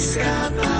blízka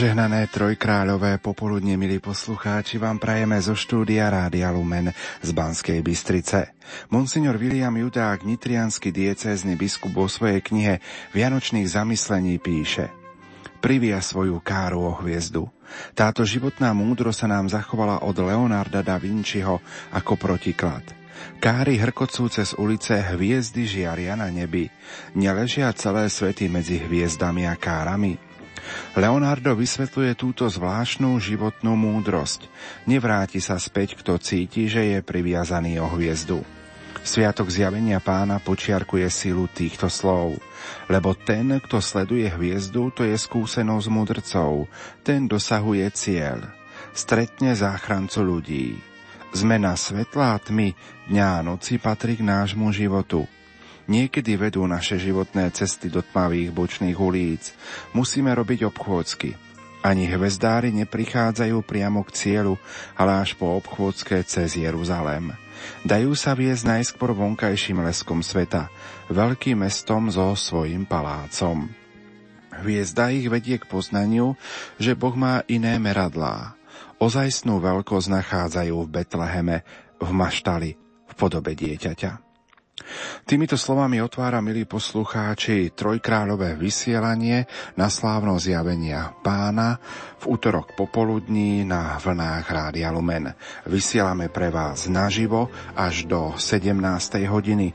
Požehnané trojkráľové popoludne, milí poslucháči, vám prajeme zo štúdia Rádia Lumen z Banskej Bystrice. Monsignor William Judák, nitrianský diecézny biskup vo svojej knihe Vianočných zamyslení píše Privia svoju káru o hviezdu. Táto životná múdro sa nám zachovala od Leonarda da Vinciho ako protiklad. Káry hrkocú cez ulice, hviezdy žiaria na nebi. Neležia celé svety medzi hviezdami a kárami? Leonardo vysvetľuje túto zvláštnu životnú múdrosť. Nevráti sa späť, kto cíti, že je priviazaný o hviezdu. Sviatok zjavenia pána počiarkuje silu týchto slov, lebo ten, kto sleduje hviezdu, to je skúsenosť mudrcov, ten dosahuje cieľ, stretne záchrancu ľudí. Zmena svetla a tmy, dňa a noci patrí k nášmu životu – Niekedy vedú naše životné cesty do tmavých bočných ulic. Musíme robiť obchôdzky. Ani hvezdári neprichádzajú priamo k cieľu, ale až po obchôdzke cez Jeruzalém. Dajú sa viesť najskôr vonkajším leskom sveta, veľkým mestom so svojim palácom. Hviezda ich vedie k poznaniu, že Boh má iné meradlá. Ozajstnú veľkosť nachádzajú v Betleheme, v maštali, v podobe dieťaťa. Týmito slovami otvára, milí poslucháči, trojkráľové vysielanie na slávno zjavenia pána v útorok popoludní na vlnách Rádia Lumen. Vysielame pre vás naživo až do 17. hodiny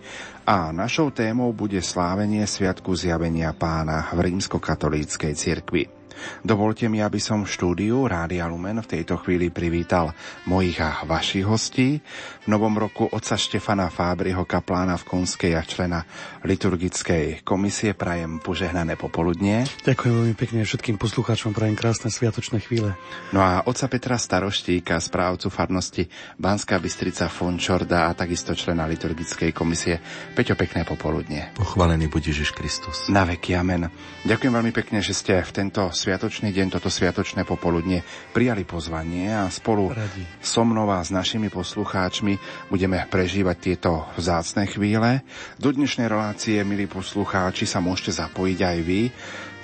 a našou témou bude slávenie Sviatku zjavenia pána v rímskokatolíckej cirkvi. Dovolte mi, aby som v štúdiu Rádia Lumen v tejto chvíli privítal mojich a vašich hostí. V novom roku otca Štefana Fábriho, kaplána v Konskej a člena liturgickej komisie. Prajem požehnané popoludnie. Ďakujem veľmi pekne všetkým poslucháčom, prajem krásne sviatočné chvíle. No a otca Petra Staroštíka, správcu farnosti Banská Bystrica Fončorda a takisto člena liturgickej komisie. Peťo, pekné popoludnie. Pochválený buď Ježiš Kristus. Na veky, amen. Ďakujem veľmi pekne, že ste v tento sviatočný deň, toto sviatočné popoludne prijali pozvanie a spolu Radi. so mnou a s našimi poslucháčmi budeme prežívať tieto vzácne chvíle. Do dnešnej relácie, milí poslucháči, sa môžete zapojiť aj vy.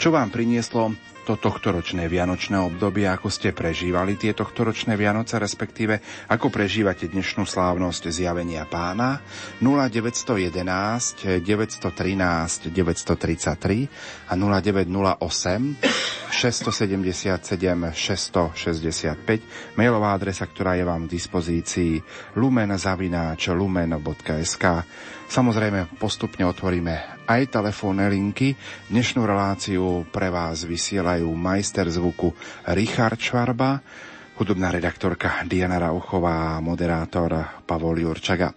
Čo vám prinieslo to tohtoročné vianočné obdobie, ako ste prežívali tie tohtoročné Vianoce, respektíve ako prežívate dnešnú slávnosť zjavenia pána? 0911 913 933 a 0908 677 665 mailová adresa, ktorá je vám k dispozícii lumen.lumen.sk Samozrejme, postupne otvoríme aj telefónne linky. Dnešnú reláciu pre vás vysielajú majster zvuku Richard Švarba, hudobná redaktorka Diana Rauchová a moderátor Pavol Jurčaga.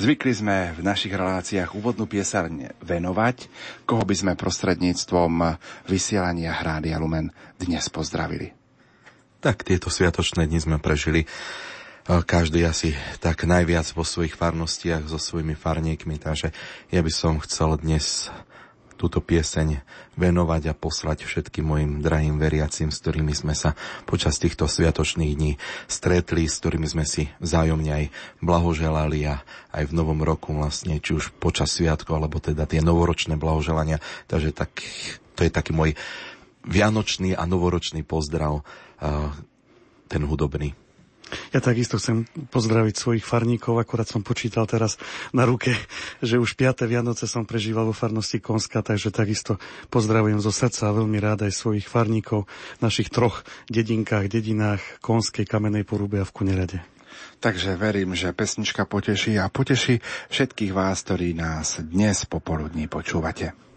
Zvykli sme v našich reláciách úvodnú piesaň venovať, koho by sme prostredníctvom vysielania Hrádia Lumen dnes pozdravili. Tak tieto sviatočné dni sme prežili každý asi tak najviac vo svojich farnostiach so svojimi farníkmi, takže ja by som chcel dnes túto pieseň venovať a poslať všetkým mojim drahým veriacim, s ktorými sme sa počas týchto sviatočných dní stretli, s ktorými sme si vzájomne aj blahoželali a aj v novom roku vlastne, či už počas sviatku, alebo teda tie novoročné blahoželania. Takže tak, to je taký môj vianočný a novoročný pozdrav, ten hudobný. Ja takisto chcem pozdraviť svojich farníkov, akurát som počítal teraz na ruke, že už 5. Vianoce som prežíval vo farnosti Konska, takže takisto pozdravujem zo srdca a veľmi rád aj svojich farníkov v našich troch dedinkách, dedinách Konskej, Kamenej porube a v Kunerade. Takže verím, že pesnička poteší a poteší všetkých vás, ktorí nás dnes popoludní počúvate.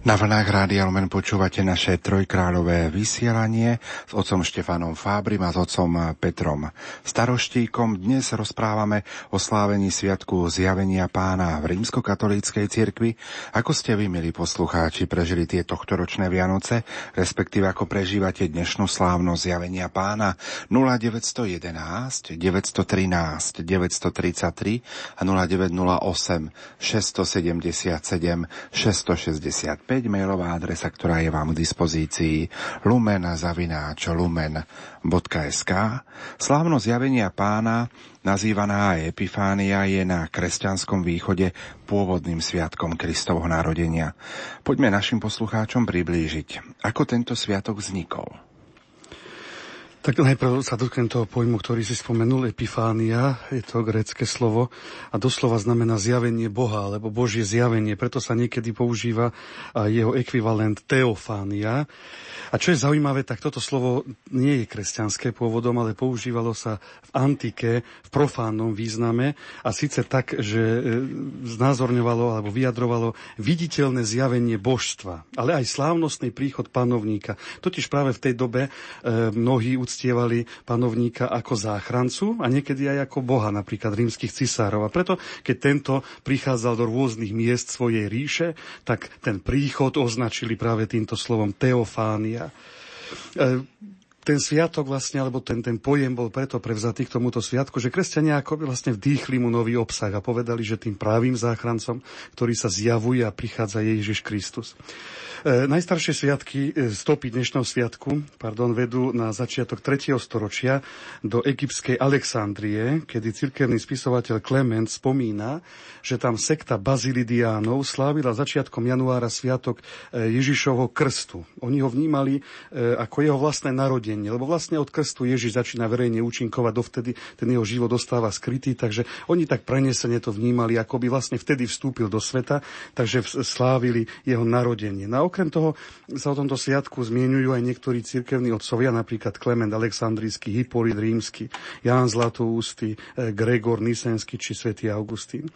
Na vlnách Rádia Lumen počúvate naše trojkráľové vysielanie s otcom Štefanom Fábrim a s otcom Petrom Staroštíkom. Dnes rozprávame o slávení Sviatku zjavenia pána v rímskokatolíckej cirkvi. Ako ste vy, milí poslucháči, prežili tie tohtoročné Vianoce, respektíve ako prežívate dnešnú slávnosť zjavenia pána 0911 913 933 a 0908 677 665 mailová adresa, ktorá je vám k dispozícii lumen.lumen.sk Slávno zjavenia pána, nazývaná aj Epifánia, je na kresťanskom východe pôvodným sviatkom Kristovho narodenia. Poďme našim poslucháčom priblížiť, ako tento sviatok vznikol. Tak najprv sa dotknem toho pojmu, ktorý si spomenul, epifánia, je to grecké slovo a doslova znamená zjavenie Boha, alebo Božie zjavenie, preto sa niekedy používa jeho ekvivalent teofánia. A čo je zaujímavé, tak toto slovo nie je kresťanské pôvodom, ale používalo sa v antike, v profánnom význame a síce tak, že e, znázorňovalo alebo vyjadrovalo viditeľné zjavenie božstva, ale aj slávnostný príchod panovníka. Totiž práve v tej dobe e, mnohí uctievali panovníka ako záchrancu a niekedy aj ako boha, napríklad rímskych cisárov. A preto, keď tento prichádzal do rôznych miest svojej ríše, tak ten príchod označili práve týmto slovom teofánia E, ten sviatok vlastne, alebo ten, ten pojem bol preto prevzatý k tomuto sviatku, že kresťania ako vlastne vdýchli mu nový obsah a povedali, že tým právým záchrancom, ktorý sa zjavuje a prichádza je Ježiš Kristus. E, najstaršie sviatky, e, stopy dnešného sviatku, pardon, vedú na začiatok 3. storočia do egyptskej Alexandrie, kedy cirkevný spisovateľ Klement spomína, že tam sekta Bazilidiánov slávila začiatkom januára sviatok e, Ježišovho krstu. Oni ho vnímali e, ako jeho vlastné narodenie, lebo vlastne od krstu Ježiš začína verejne účinkovať, dovtedy ten jeho život dostáva skrytý, takže oni tak prenesene to vnímali, ako by vlastne vtedy vstúpil do sveta, takže slávili jeho narodenie. Na okrem toho sa o tomto sviatku zmienujú aj niektorí cirkevní otcovia, napríklad Klement Aleksandrijský, Hipolit Rímsky, Ján Zlatoústy, eh, Gregor Nisensky či svätý Augustín.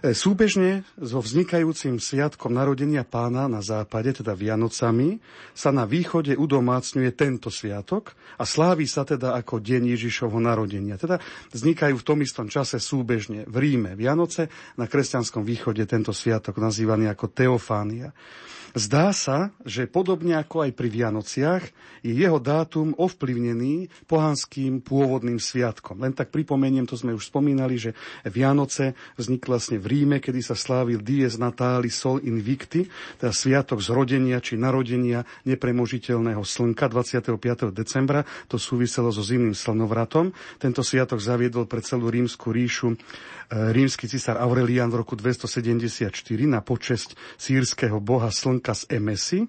Eh, súbežne so vznikajúcim sviatkom narodenia pána na západe, teda Vianocami, sa na východe udomácňuje tento sviatok a slávi sa teda ako deň Ježišovho narodenia. Teda vznikajú v tom istom čase súbežne v Ríme Vianoce, na kresťanskom východe tento sviatok nazývaný ako Teofánia. Zdá sa, že podobne ako aj pri Vianociach je jeho dátum ovplyvnený pohanským pôvodným sviatkom. Len tak pripomeniem, to sme už spomínali, že Vianoce vznikli vlastne v Ríme, kedy sa slávil Dies Natali Sol Invicti, teda sviatok zrodenia či narodenia nepremožiteľného slnka 25. decembra. To súviselo so zimným slnovratom. Tento sviatok zaviedol pre celú rímsku ríšu rímsky cisár Aurelian v roku 274 na počesť sírskeho boha slnka z Emesy.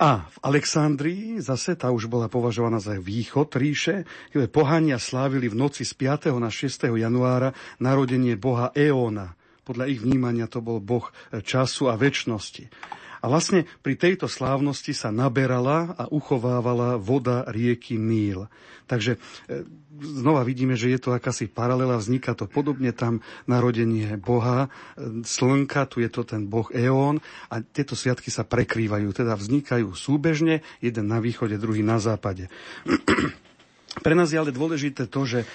A v Alexandrii zase tá už bola považovaná za východ ríše, kde pohania slávili v noci z 5. na 6. januára narodenie boha Eóna. Podľa ich vnímania to bol boh času a väčšnosti. A vlastne pri tejto slávnosti sa naberala a uchovávala voda rieky Níl. Takže e, znova vidíme, že je to akási paralela, vzniká to podobne tam narodenie Boha, e, slnka, tu je to ten Boh Eón a tieto sviatky sa prekrývajú, teda vznikajú súbežne, jeden na východe, druhý na západe. Pre nás je ale dôležité to, že e,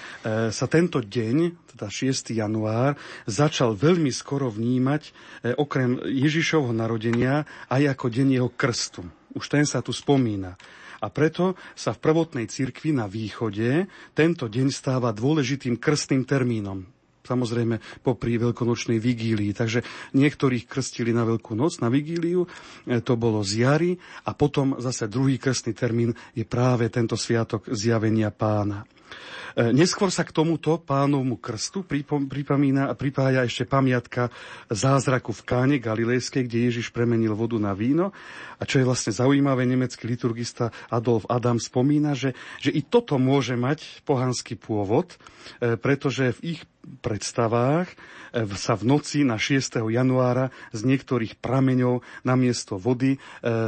sa tento deň, teda 6. január, začal veľmi skoro vnímať e, okrem Ježišovho narodenia aj ako deň jeho krstu. Už ten sa tu spomína. A preto sa v prvotnej cirkvi na východe tento deň stáva dôležitým krstným termínom samozrejme popri veľkonočnej vigílii. Takže niektorých krstili na Veľkú noc, na vigíliu, e, to bolo z jary a potom zase druhý krstný termín je práve tento sviatok zjavenia pána. E, neskôr sa k tomuto pánovmu krstu pripomína a pripája ešte pamiatka zázraku v Káne Galilejskej, kde Ježiš premenil vodu na víno. A čo je vlastne zaujímavé, nemecký liturgista Adolf Adam spomína, že, že i toto môže mať pohanský pôvod, e, pretože v ich predstavách e, sa v noci na 6. januára z niektorých prameňov namiesto vody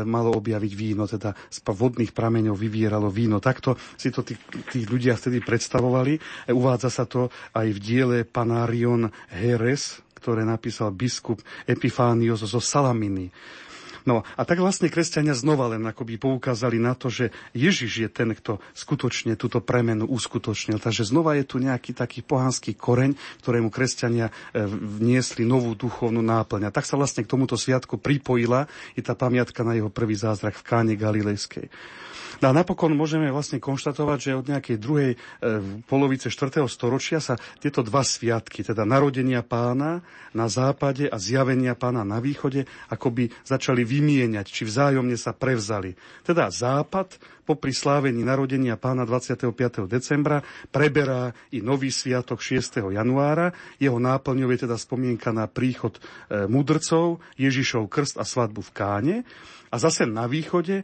malo objaviť víno, teda z vodných prameňov vyvieralo víno. Takto si to tí, tí ľudia vtedy predstavovali predstavovali. Uvádza sa to aj v diele Panarion Heres, ktoré napísal biskup Epifánios zo Salaminy. No a tak vlastne kresťania znova len akoby poukázali na to, že Ježiš je ten, kto skutočne túto premenu uskutočnil. Takže znova je tu nejaký taký pohanský koreň, ktorému kresťania e, vniesli novú duchovnú náplň. A tak sa vlastne k tomuto sviatku pripojila i tá pamiatka na jeho prvý zázrak v Káne Galilejskej. No a napokon môžeme vlastne konštatovať, že od nejakej druhej e, polovice 4. storočia sa tieto dva sviatky, teda narodenia pána na západe a zjavenia pána na východe, akoby začali vymieňať, či vzájomne sa prevzali. Teda západ popri slávení narodenia pána 25. decembra preberá i nový sviatok 6. januára. Jeho náplňou je teda spomienka na príchod e, mudrcov, Ježišov krst a svadbu v Káne. A zase na východe e,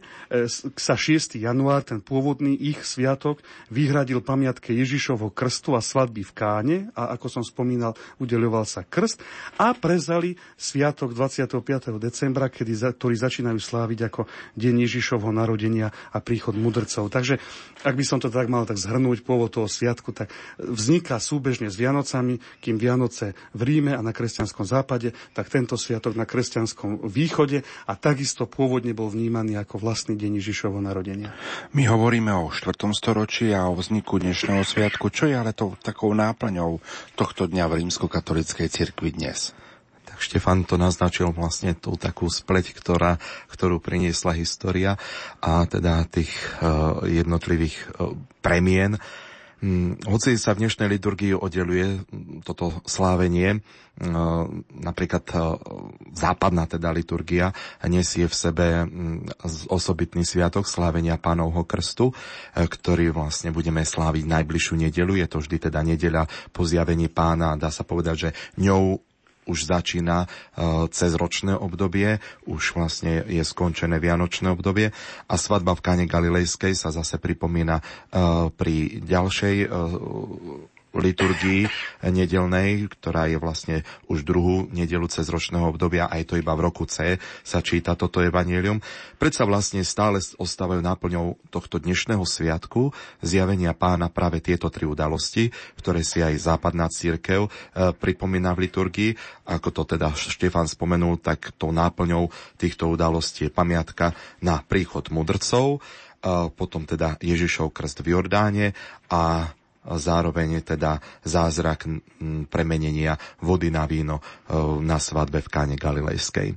sa 6. január, ten pôvodný ich sviatok, vyhradil pamiatke Ježišovho krstu a svadby v Káne a ako som spomínal, udeľoval sa krst a prezali sviatok 25. decembra, kedy, ktorý začínajú sláviť ako deň Ježišovho narodenia a príchod mudrcov. Takže ak by som to tak mal tak zhrnúť pôvod toho sviatku, tak vzniká súbežne s Vianocami, kým Vianoce v Ríme a na kresťanskom západe, tak tento sviatok na kresťanskom východe a takisto pôvod pôvodne bol vnímaný ako vlastný deň Ježišovho narodenia. My hovoríme o 4. storočí a o vzniku dnešného sviatku. Čo je ale to takou náplňou tohto dňa v rímskokatolíckej cirkvi dnes? Tak Štefan to naznačil vlastne tú takú spleť, ktorá, ktorú priniesla história a teda tých uh, jednotlivých uh, premien. Hmm, hoci sa v dnešnej liturgii oddeluje toto slávenie, napríklad západná teda liturgia nesie v sebe osobitný sviatok slávenia pánovho krstu, e, ktorý vlastne budeme sláviť najbližšiu nedelu. Je to vždy teda nedeľa po zjavení pána. Dá sa povedať, že ňou už začína uh, cez ročné obdobie, už vlastne je skončené vianočné obdobie a svadba v Káne Galilejskej sa zase pripomína uh, pri ďalšej uh, liturgii nedelnej, ktorá je vlastne už druhú nedelu cez ročného obdobia, aj to iba v roku C sa číta toto evanílium. Predsa vlastne stále ostávajú náplňou tohto dnešného sviatku zjavenia pána práve tieto tri udalosti, ktoré si aj západná církev e, pripomína v liturgii. Ako to teda Štefan spomenul, tak tou náplňou týchto udalostí je pamiatka na príchod mudrcov, e, potom teda Ježišov krst v Jordáne a zároveň teda zázrak premenenia vody na víno e, na svadbe v Káne Galilejskej.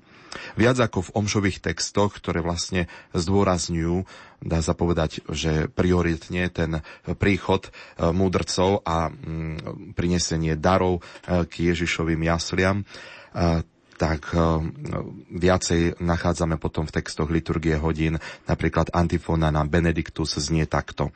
Viac ako v omšových textoch, ktoré vlastne zdôrazňujú, dá sa povedať, že prioritne ten príchod e, múdrcov a prinesenie darov e, k Ježišovým jasliam, tak eh, viacej nachádzame potom v textoch liturgie hodín, napríklad antifóna na Benediktus znie takto.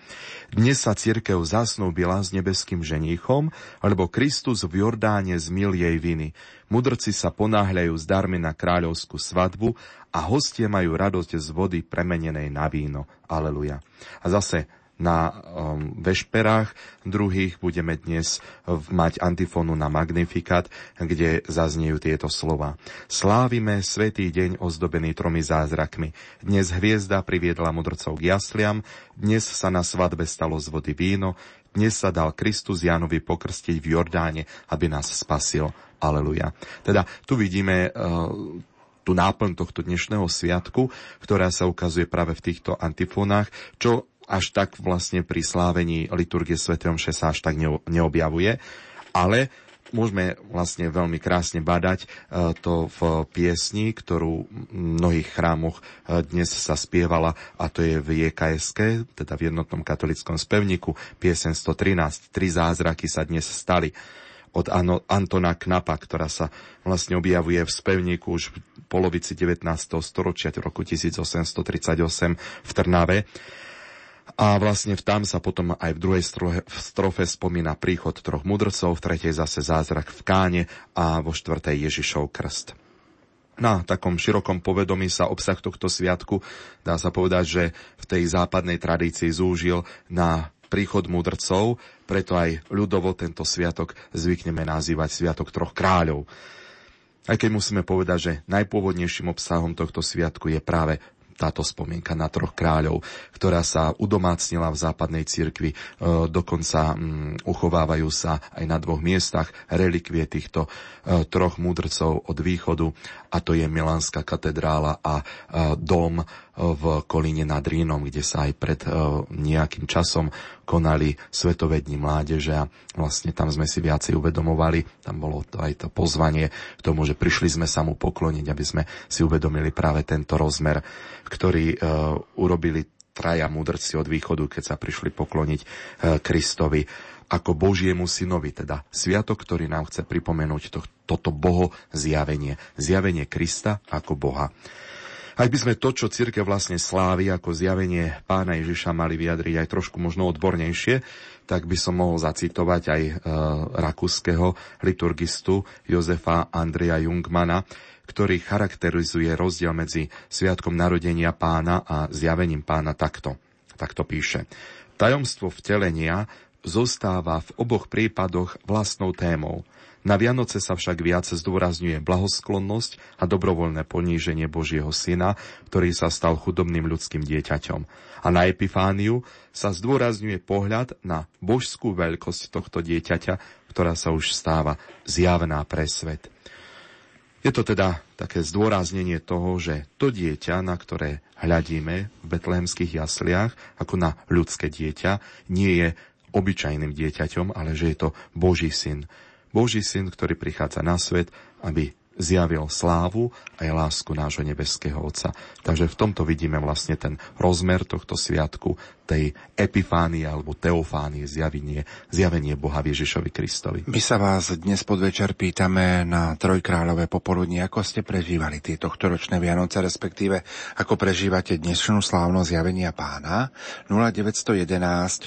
Dnes sa církev zasnúbila s nebeským ženíchom, lebo Kristus v Jordáne zmil jej viny. Mudrci sa ponáhľajú s darmi na kráľovskú svadbu a hostie majú radosť z vody premenenej na víno. Aleluja. A zase na um, vešperách, druhých budeme dnes mať antifónu na Magnifikat, kde zazniejú tieto slova. Slávime svetý deň ozdobený tromi zázrakmi. Dnes hviezda priviedla mudrcov k jasliam, dnes sa na svadbe stalo z vody víno, dnes sa dal Kristus Jánovi pokrstiť v Jordáne, aby nás spasil. Aleluja. Teda tu vidíme uh, tú náplň tohto dnešného sviatku, ktorá sa ukazuje práve v týchto antifónach, čo až tak vlastne pri slávení liturgie Sv. Omše sa až tak neobjavuje, ale môžeme vlastne veľmi krásne badať e, to v piesni, ktorú v mnohých chrámoch e, dnes sa spievala a to je v JKSK, teda v jednotnom katolickom spevniku, piesen 113. Tri zázraky sa dnes stali od Antona Knapa, ktorá sa vlastne objavuje v spevníku už v polovici 19. storočia, v roku 1838 v Trnave. A vlastne tam sa potom aj v druhej strofe, v strofe spomína príchod troch mudrcov, v tretej zase zázrak v Káne a vo štvrtej Ježišov krst. Na takom širokom povedomí sa obsah tohto sviatku dá sa povedať, že v tej západnej tradícii zúžil na príchod mudrcov, preto aj ľudovo tento sviatok zvykneme nazývať Sviatok troch kráľov. Aj keď musíme povedať, že najpôvodnejším obsahom tohto sviatku je práve táto spomienka na troch kráľov, ktorá sa udomácnila v západnej cirkvi, e, dokonca mm, uchovávajú sa aj na dvoch miestach relikvie týchto e, troch múdrcov od východu, a to je Milánska katedrála a e, dom v Kolíne nad Rínom, kde sa aj pred nejakým časom konali svetovední mládeže a vlastne tam sme si viacej uvedomovali, tam bolo to aj to pozvanie k tomu, že prišli sme sa mu pokloniť, aby sme si uvedomili práve tento rozmer ktorí e, urobili traja mudrci od východu, keď sa prišli pokloniť e, Kristovi ako Božiemu synovi, teda sviatok, ktorý nám chce pripomenúť to, toto Boho zjavenie, zjavenie Krista ako Boha. Ak by sme to, čo církev vlastne slávi ako zjavenie pána Ježiša mali vyjadriť aj trošku možno odbornejšie, tak by som mohol zacitovať aj e, rakúskeho liturgistu Jozefa Andrea Jungmana, ktorý charakterizuje rozdiel medzi Sviatkom narodenia pána a zjavením pána takto. Takto píše. Tajomstvo vtelenia zostáva v oboch prípadoch vlastnou témou. Na Vianoce sa však viac zdôrazňuje blahosklonnosť a dobrovoľné poníženie Božieho syna, ktorý sa stal chudobným ľudským dieťaťom. A na Epifániu sa zdôrazňuje pohľad na božskú veľkosť tohto dieťaťa, ktorá sa už stáva zjavná pre svet. Je to teda také zdôraznenie toho, že to dieťa, na ktoré hľadíme v betlehemských jasliach, ako na ľudské dieťa, nie je obyčajným dieťaťom, ale že je to Boží syn. Boží syn, ktorý prichádza na svet, aby zjavil slávu aj lásku nášho nebeského Otca. Takže v tomto vidíme vlastne ten rozmer tohto sviatku, tej epifánie alebo teofánie, zjavenie, zjavenie Boha Ježišovi Kristovi. My sa vás dnes podvečer pýtame na Trojkráľové popoludní, ako ste prežívali tieto tohtoročné Vianoce, respektíve ako prežívate dnešnú slávnosť zjavenia pána 0911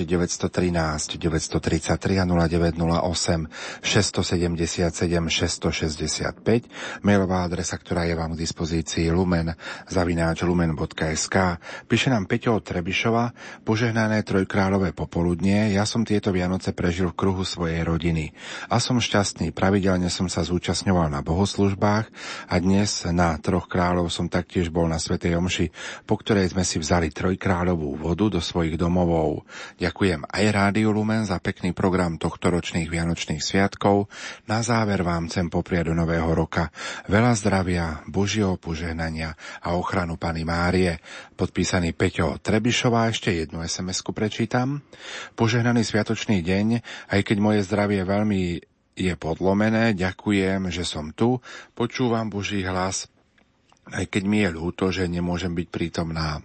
913 933 a 0908 677 665 mailová adresa, ktorá je vám k dispozícii lumen zavináč lumen.sk. Píše nám Peťo Trebišova, Požehnané trojkráľové popoludnie, ja som tieto Vianoce prežil v kruhu svojej rodiny. A som šťastný, pravidelne som sa zúčastňoval na bohoslužbách a dnes na troch kráľov som taktiež bol na Svetej Omši, po ktorej sme si vzali trojkráľovú vodu do svojich domovov. Ďakujem aj Rádiu Lumen za pekný program tohto ročných Vianočných sviatkov. Na záver vám chcem popriať do Nového roka veľa zdravia, Božieho požehnania a ochranu Pany Márie. Podpísaný Peťo Trebišová ešte jednu SMS-ku prečítam. Požehnaný sviatočný deň, aj keď moje zdravie veľmi je podlomené, ďakujem, že som tu, počúvam Boží hlas, aj keď mi je ľúto, že nemôžem byť prítomná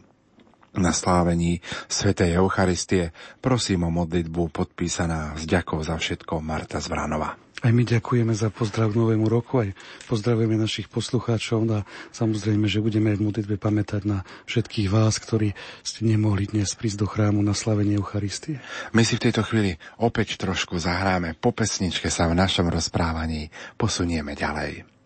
na slávení Svetej Eucharistie. Prosím o modlitbu podpísaná s ďakou za všetko Marta Zvranova. Aj my ďakujeme za pozdrav novému roku, aj pozdravujeme našich poslucháčov a samozrejme, že budeme aj v modlitbe pamätať na všetkých vás, ktorí ste nemohli dnes prísť do chrámu na slavenie Eucharistie. My si v tejto chvíli opäť trošku zahráme, po pesničke sa v našom rozprávaní posunieme ďalej.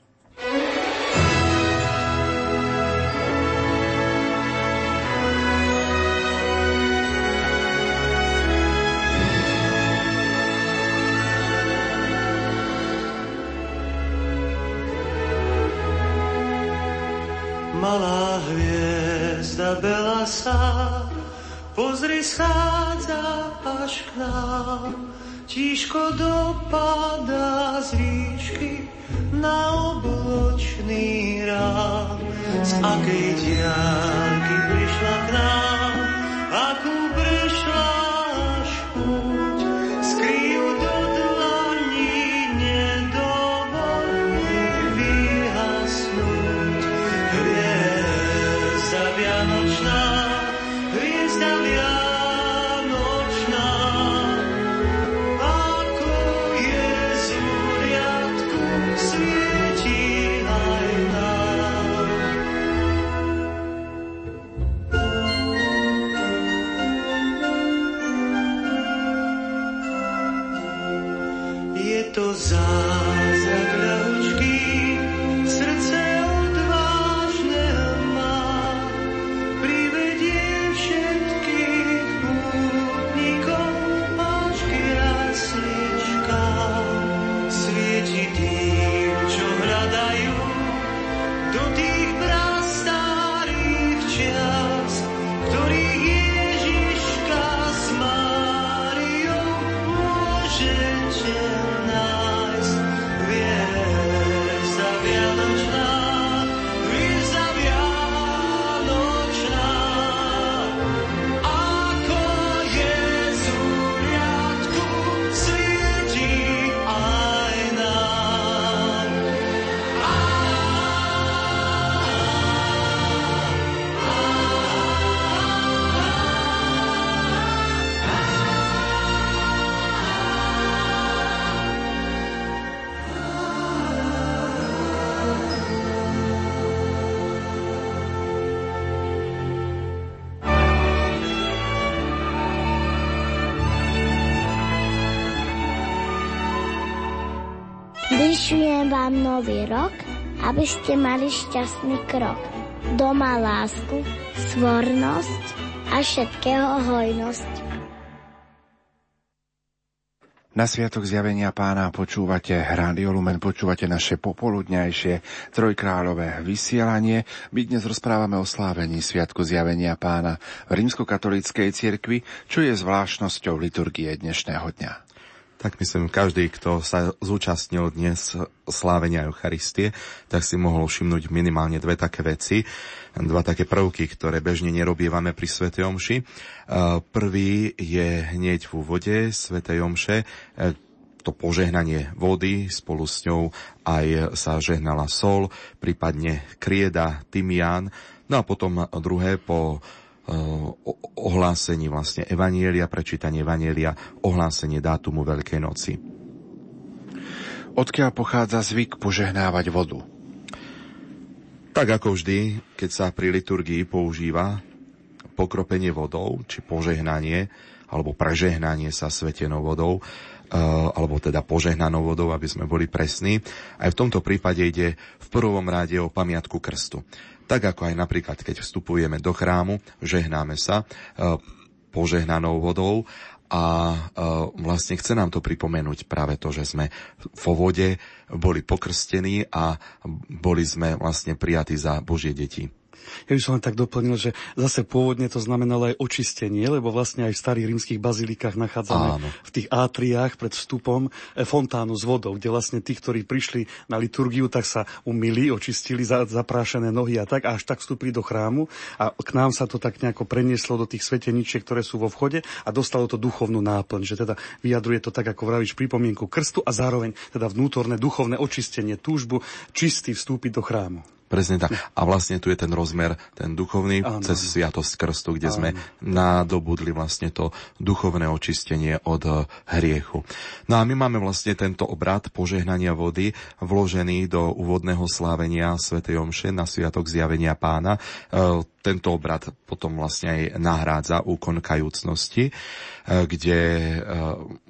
Malá hviezda sa, pozri schádza až k nám. Tížko dopadá z výšky na obločný rám. Z akej diálky prišla k nám, akú aby ste mali šťastný krok. Doma lásku, svornosť a všetkého hojnosť. Na Sviatok zjavenia pána počúvate Rádio Lumen, počúvate naše popoludňajšie trojkráľové vysielanie. My dnes rozprávame o slávení Sviatku zjavenia pána v rímskokatolíckej cirkvi, čo je zvláštnosťou liturgie dnešného dňa. Tak myslím, každý, kto sa zúčastnil dnes slávenia Eucharistie, tak si mohol všimnúť minimálne dve také veci, dva také prvky, ktoré bežne nerobievame pri Sv. Omši. Prvý je hneď v úvode Sv. Omše, e, to požehnanie vody, spolu s ňou aj sa žehnala sol, prípadne krieda, tymián. No a potom druhé po ohlásení vlastne Evanielia, prečítanie Evanielia, ohlásenie dátumu Veľkej noci. Odkiaľ pochádza zvyk požehnávať vodu? Tak ako vždy, keď sa pri liturgii používa pokropenie vodou, či požehnanie, alebo prežehnanie sa svetenou vodou, alebo teda požehnanou vodou, aby sme boli presní. Aj v tomto prípade ide v prvom rade o pamiatku krstu. Tak ako aj napríklad, keď vstupujeme do chrámu, žehnáme sa e, požehnanou vodou a e, vlastne chce nám to pripomenúť práve to, že sme vo vode boli pokrstení a boli sme vlastne prijatí za Božie deti. Ja by som len tak doplnil, že zase pôvodne to znamenalo aj očistenie, lebo vlastne aj v starých rímskych bazilikách nachádzame Áno. v tých átriách pred vstupom e, fontánu s vodou, kde vlastne tí, ktorí prišli na liturgiu, tak sa umili, očistili za, zaprášené nohy a tak, a až tak vstúpili do chrámu a k nám sa to tak nejako prenieslo do tých sveteničiek, ktoré sú vo vchode a dostalo to duchovnú náplň, že teda vyjadruje to tak, ako vravíš, pripomienku krstu a zároveň teda vnútorné duchovné očistenie, túžbu čistý vstúpiť do chrámu. Presne tak. A vlastne tu je ten rozmer, ten duchovný, ano. cez Sviatosť Krstu, kde ano. sme nadobudli vlastne to duchovné očistenie od eh, hriechu. No a my máme vlastne tento obrad požehnania vody vložený do úvodného slávenia Sv. Omše na Sviatok zjavenia pána. Tento obrad potom vlastne aj nahrádza úkon kajúcnosti, e, kde e,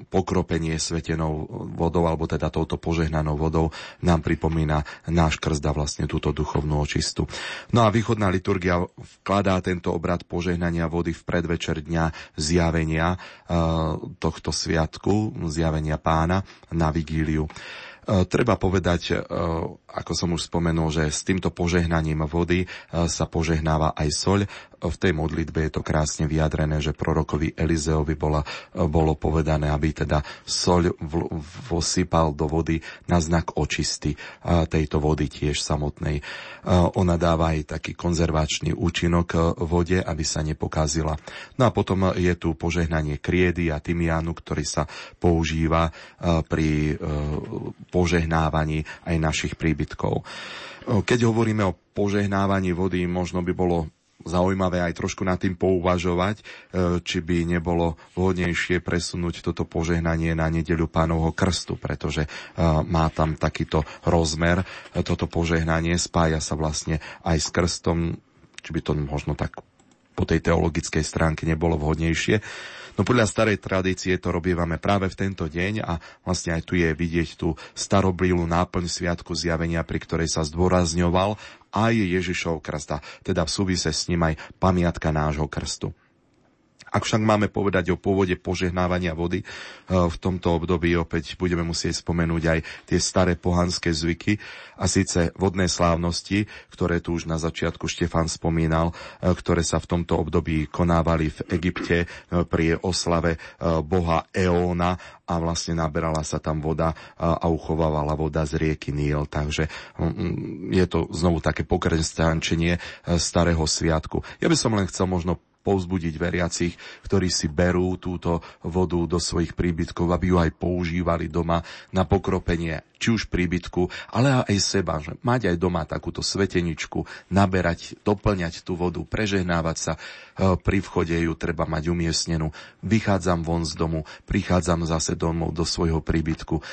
pokropenie svetenou vodou, alebo teda touto požehnanou vodou nám pripomína náš krst vlastne túto duchovnú očistu. No a východná liturgia vkladá tento obrad požehnania vody v predvečer dňa zjavenia e, tohto sviatku, zjavenia pána na vigíliu. Treba povedať, ako som už spomenul, že s týmto požehnaním vody e, sa požehnáva aj soľ v tej modlitbe je to krásne vyjadrené, že prorokovi Elizeovi bola, bolo povedané, aby teda soľ vosypal do vody na znak očisty tejto vody tiež samotnej. Ona dáva aj taký konzervačný účinok vode, aby sa nepokázila. No a potom je tu požehnanie kriedy a tymiánu, ktorý sa používa pri požehnávaní aj našich príbytkov. Keď hovoríme o požehnávaní vody, možno by bolo zaujímavé aj trošku nad tým pouvažovať, e, či by nebolo vhodnejšie presunúť toto požehnanie na nedeľu pánovho krstu, pretože e, má tam takýto rozmer. E, toto požehnanie spája sa vlastne aj s krstom, či by to možno tak po tej teologickej stránke nebolo vhodnejšie. No podľa starej tradície to robievame práve v tento deň a vlastne aj tu je vidieť tú starobilú náplň Sviatku zjavenia, pri ktorej sa zdôrazňoval aj Ježišov krsta, teda v súvise s ním aj pamiatka nášho krstu. Ak však máme povedať o pôvode požehnávania vody, e, v tomto období opäť budeme musieť spomenúť aj tie staré pohanské zvyky a síce vodné slávnosti, ktoré tu už na začiatku Štefan spomínal, e, ktoré sa v tomto období konávali v Egypte e, pri oslave boha Eóna a vlastne naberala sa tam voda a uchovávala voda z rieky Níl. Takže je to znovu také pokresťančenie starého sviatku. Ja by som len chcel možno povzbudiť veriacich, ktorí si berú túto vodu do svojich príbytkov, aby ju aj používali doma na pokropenie či už príbytku, ale aj seba, že mať aj doma takúto sveteničku, naberať, doplňať tú vodu, prežehnávať sa. E, pri vchode ju treba mať umiestnenú. Vychádzam von z domu, prichádzam zase domov do svojho príbytku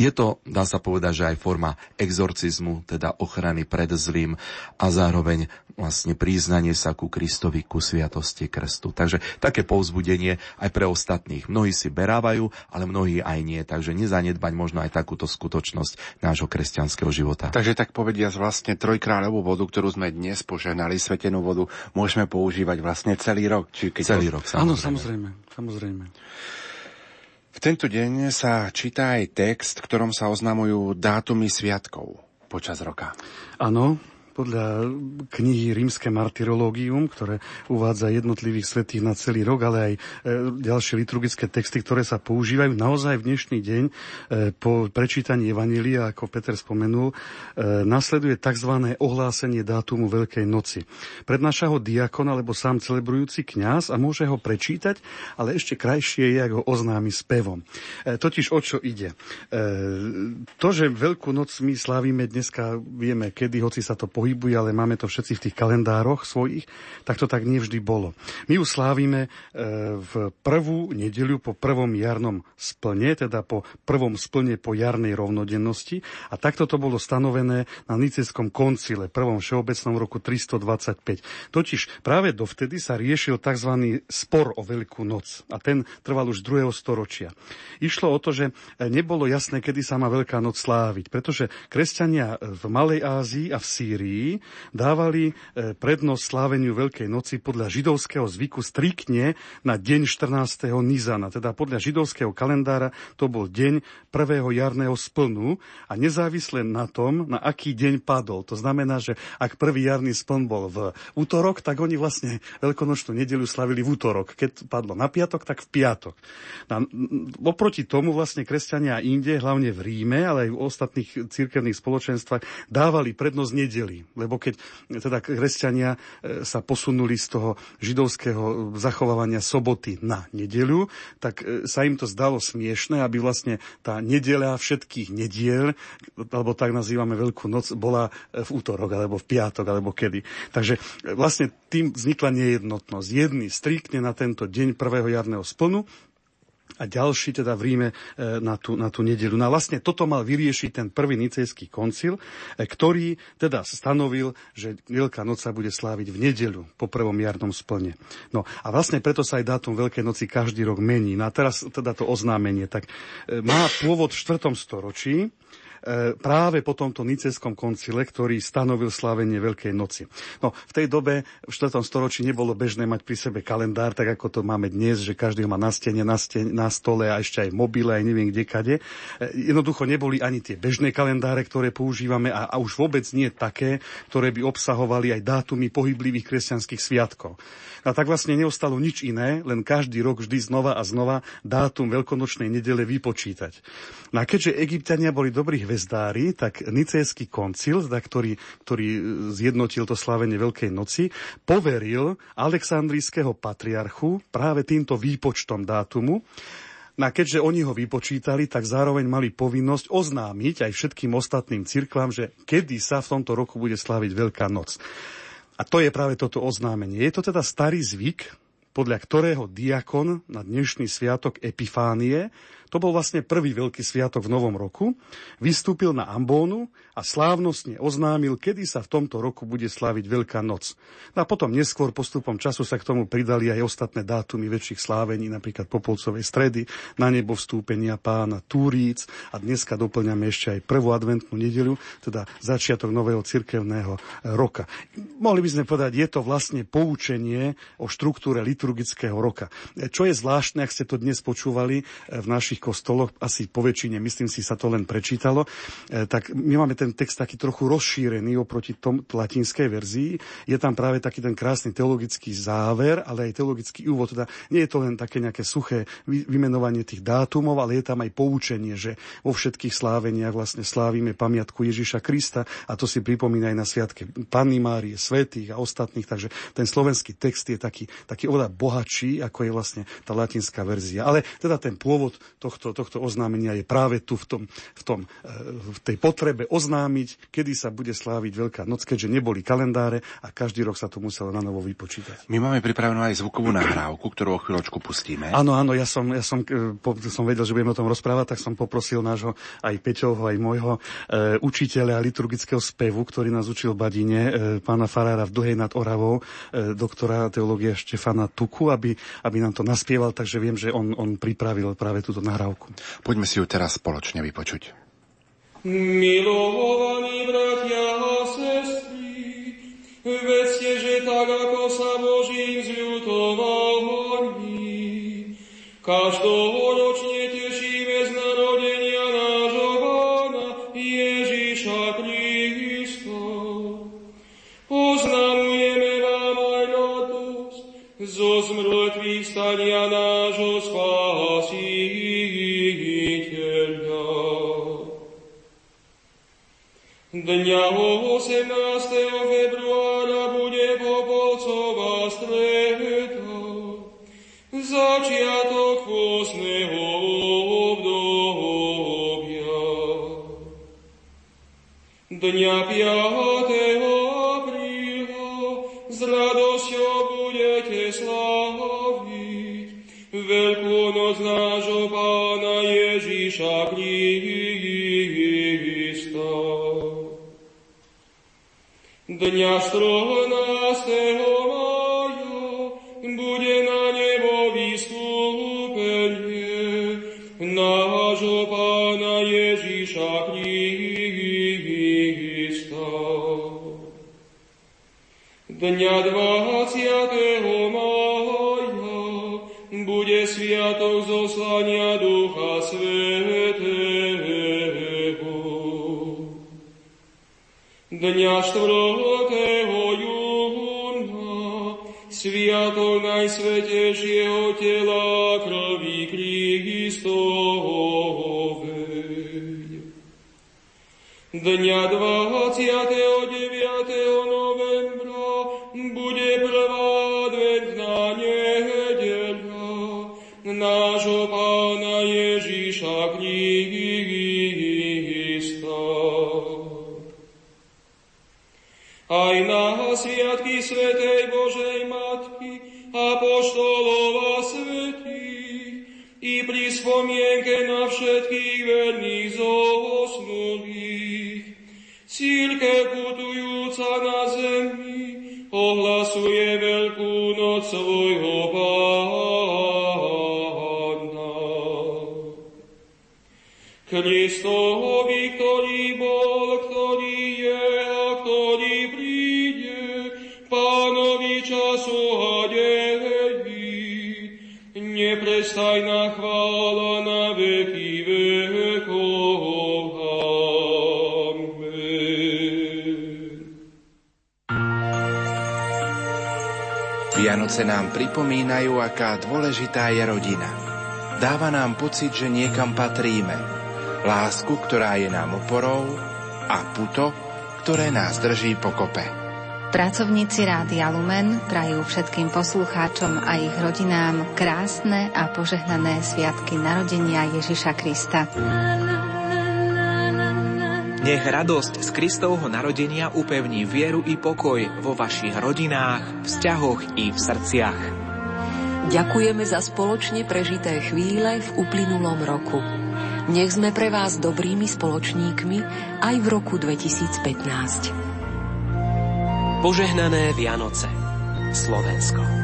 Je to, dá sa povedať, že aj forma exorcizmu, teda ochrany pred zlým a zároveň vlastne priznanie sa ku Kristovi, ku sviatosti krstu. Takže také povzbudenie aj pre ostatných. Mnohí si berávajú, ale mnohí aj nie. Takže nezanedbať možno aj takúto skutočnosť nášho kresťanského života. Takže tak povediať vlastne trojkráľovú vodu, ktorú sme dnes poženali, svetenú vodu, môžeme používať vlastne celý rok. Či keď celý to... rok, samozrejme. Áno, samozrejme. samozrejme. V tento deň sa číta aj text, ktorom sa oznamujú dátumy sviatkov počas roka. Áno, podľa knihy Rímske martyrológium, ktoré uvádza jednotlivých svetých na celý rok, ale aj e, ďalšie liturgické texty, ktoré sa používajú naozaj v dnešný deň e, po prečítaní Evanília, ako Peter spomenul, e, nasleduje tzv. ohlásenie dátumu Veľkej noci. Prednáša ho diakon alebo sám celebrujúci kňaz a môže ho prečítať, ale ešte krajšie je, ako ho oznámi spevom. Totiž o čo ide? To, že Veľkú noc my slávime dneska, vieme kedy, hoci sa to pohybuje pohybuje, ale máme to všetci v tých kalendároch svojich, tak to tak nevždy bolo. My ju slávime e, v prvú nedeľu po prvom jarnom splne, teda po prvom splne po jarnej rovnodennosti a takto to bolo stanovené na Niceskom koncile, prvom všeobecnom roku 325. Totiž práve dovtedy sa riešil tzv. spor o Veľkú noc a ten trval už 2. storočia. Išlo o to, že nebolo jasné, kedy sa má Veľká noc sláviť, pretože kresťania v Malej Ázii a v Sýrii dávali e, prednosť sláveniu Veľkej noci podľa židovského zvyku striktne na deň 14. Nizana. Teda podľa židovského kalendára to bol deň prvého jarného splnu a nezávisle na tom, na aký deň padol. To znamená, že ak prvý jarný spln bol v útorok, tak oni vlastne veľkonočnú nedelu slavili v útorok. Keď padlo na piatok, tak v piatok. Na, oproti tomu vlastne kresťania inde, hlavne v Ríme, ale aj v ostatných cirkevných spoločenstvách, dávali prednosť nedeli lebo keď teda kresťania e, sa posunuli z toho židovského zachovávania soboty na nedeľu, tak e, sa im to zdalo smiešne, aby vlastne tá nedeľa všetkých nediel, alebo tak nazývame Veľkú noc, bola e, v útorok, alebo v piatok, alebo kedy. Takže vlastne tým vznikla nejednotnosť. Jedni striktne na tento deň prvého jarného splnu, a ďalší teda v Ríme e, na tú, na tú nedelu. No a vlastne toto mal vyriešiť ten prvý nicejský koncil, e, ktorý teda stanovil, že Veľká noc sa bude sláviť v nedeľu po prvom jarnom splne. No a vlastne preto sa aj dátum Veľkej noci každý rok mení. No a teraz teda to oznámenie, tak e, má pôvod v 4. storočí, práve po tomto niceskom koncile, ktorý stanovil slávenie Veľkej noci. No, v tej dobe, v 4. storočí nebolo bežné mať pri sebe kalendár, tak ako to máme dnes, že každý ho má na stene, na, stene, na stole a ešte aj mobile, aj neviem kde kade. E, jednoducho neboli ani tie bežné kalendáre, ktoré používame a, a už vôbec nie také, ktoré by obsahovali aj dátumy pohyblivých kresťanských sviatkov. A tak vlastne neostalo nič iné, len každý rok vždy znova a znova dátum veľkonočnej nedele vypočítať. No a keďže egyptiania boli dobrí hvezdári, tak Nicejský koncil, teda ktorý, ktorý zjednotil to slávenie Veľkej noci, poveril Aleksandrijského patriarchu práve týmto výpočtom dátumu, No a keďže oni ho vypočítali, tak zároveň mali povinnosť oznámiť aj všetkým ostatným cirkvám, že kedy sa v tomto roku bude sláviť Veľká noc. A to je práve toto oznámenie. Je to teda starý zvyk, podľa ktorého diakon na dnešný sviatok Epifánie to bol vlastne prvý veľký sviatok v Novom roku. Vystúpil na Ambónu a slávnostne oznámil, kedy sa v tomto roku bude sláviť Veľká noc. No a potom neskôr postupom času sa k tomu pridali aj ostatné dátumy väčších slávení, napríklad Popolcovej stredy, na nebo vstúpenia pána Túríc a dneska doplňame ešte aj prvú adventnú nedeľu, teda začiatok nového cirkevného roka. Mohli by sme povedať, je to vlastne poučenie o štruktúre liturgického roka. Čo je zvláštne, ak ste to dnes počúvali v našich našich kostoloch, asi po väčšine, myslím si, sa to len prečítalo, e, tak my máme ten text taký trochu rozšírený oproti tom latinskej verzii. Je tam práve taký ten krásny teologický záver, ale aj teologický úvod. Teda nie je to len také nejaké suché vymenovanie tých dátumov, ale je tam aj poučenie, že vo všetkých sláveniach vlastne slávime pamiatku Ježiša Krista a to si pripomína aj na sviatke Panny Márie, Svetých a ostatných. Takže ten slovenský text je taký, taký oveľa bohatší, ako je vlastne tá latinská verzia. Ale teda ten pôvod to tohto, tohto oznámenia je práve tu v, tom, v, tom, v tej potrebe oznámiť, kedy sa bude sláviť Veľká noc, keďže neboli kalendáre a každý rok sa to muselo na novo vypočítať. My máme pripravenú aj zvukovú nahrávku, ktorú o chvíľočku pustíme. Áno, áno, ja som, ja som, po, som vedel, že budeme o tom rozprávať, tak som poprosil nášho aj Peťovho, aj môjho e, učiteľa liturgického spevu, ktorý nás učil Badine, e, pána Farára v Dlhej nad Oravou, e, doktora teológie Štefana Tuku, aby, aby nám to naspieval, takže viem, že on, on pripravil práve túto nahrávku. Poďme si ju teraz spoločne vypočuť. Milovaní bratia a sestry, vedzte, že tak ako sa Božím zľutoval horní, každoročne Dňa 18. februára bude Popolcová streda, začiatok 8. obdobia. Dňa 5. apríla s radosťou budete slaviť Veľkú noc nášho Pána Ježíša Dňa 14. maja bude na nebo vystúpenie nášho Pána Ježíša Krista. Dňa 20. maja bude sviatok zoslania Ducha Svetého. Dňa 4. sviatok najsvetejšieho tela krvi Kristovej. Dňa 29. svojho pána. Kristovi, ktorý bol, ktorý je a ktorý príde, pánovi času a neprestajná chvála Vianoce nám pripomínajú, aká dôležitá je rodina. Dáva nám pocit, že niekam patríme. Lásku, ktorá je nám oporou a puto, ktoré nás drží pokope. Pracovníci Rádia Lumen prajú všetkým poslucháčom a ich rodinám krásne a požehnané sviatky narodenia Ježiša Krista. Nech radosť z Kristovho narodenia upevní vieru i pokoj vo vašich rodinách, vzťahoch i v srdciach. Ďakujeme za spoločne prežité chvíle v uplynulom roku. Nech sme pre vás dobrými spoločníkmi aj v roku 2015. Požehnané Vianoce. Slovensko.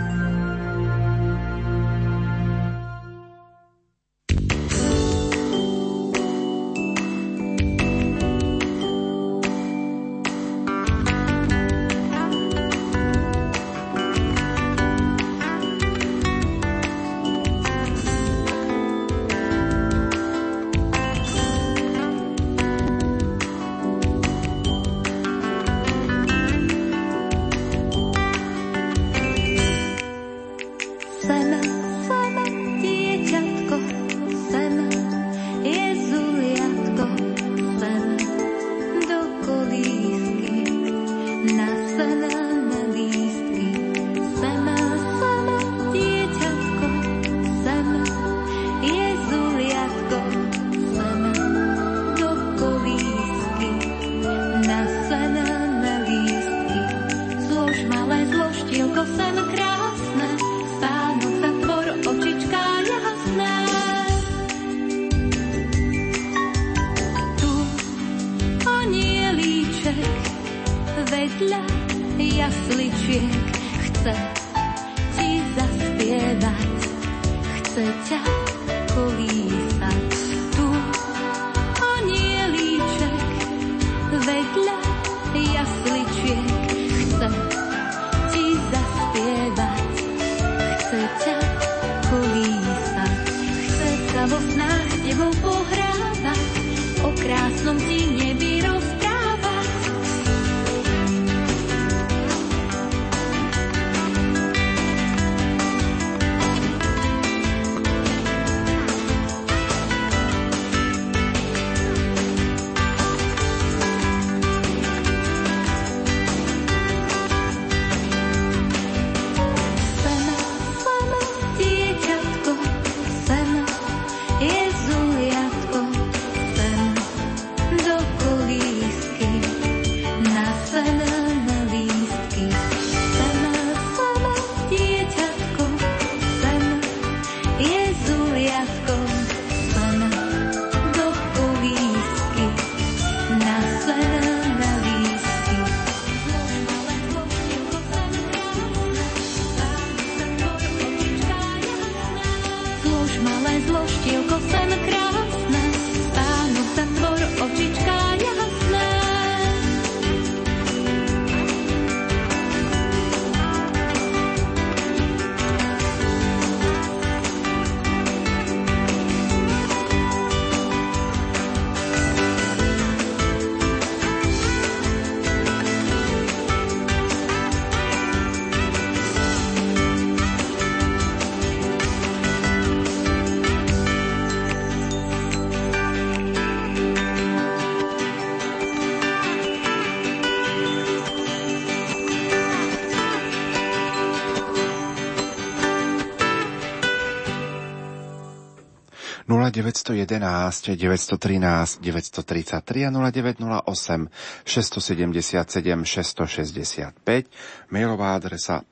Nebi911 913 933 a 0908 677 665 mailová adresa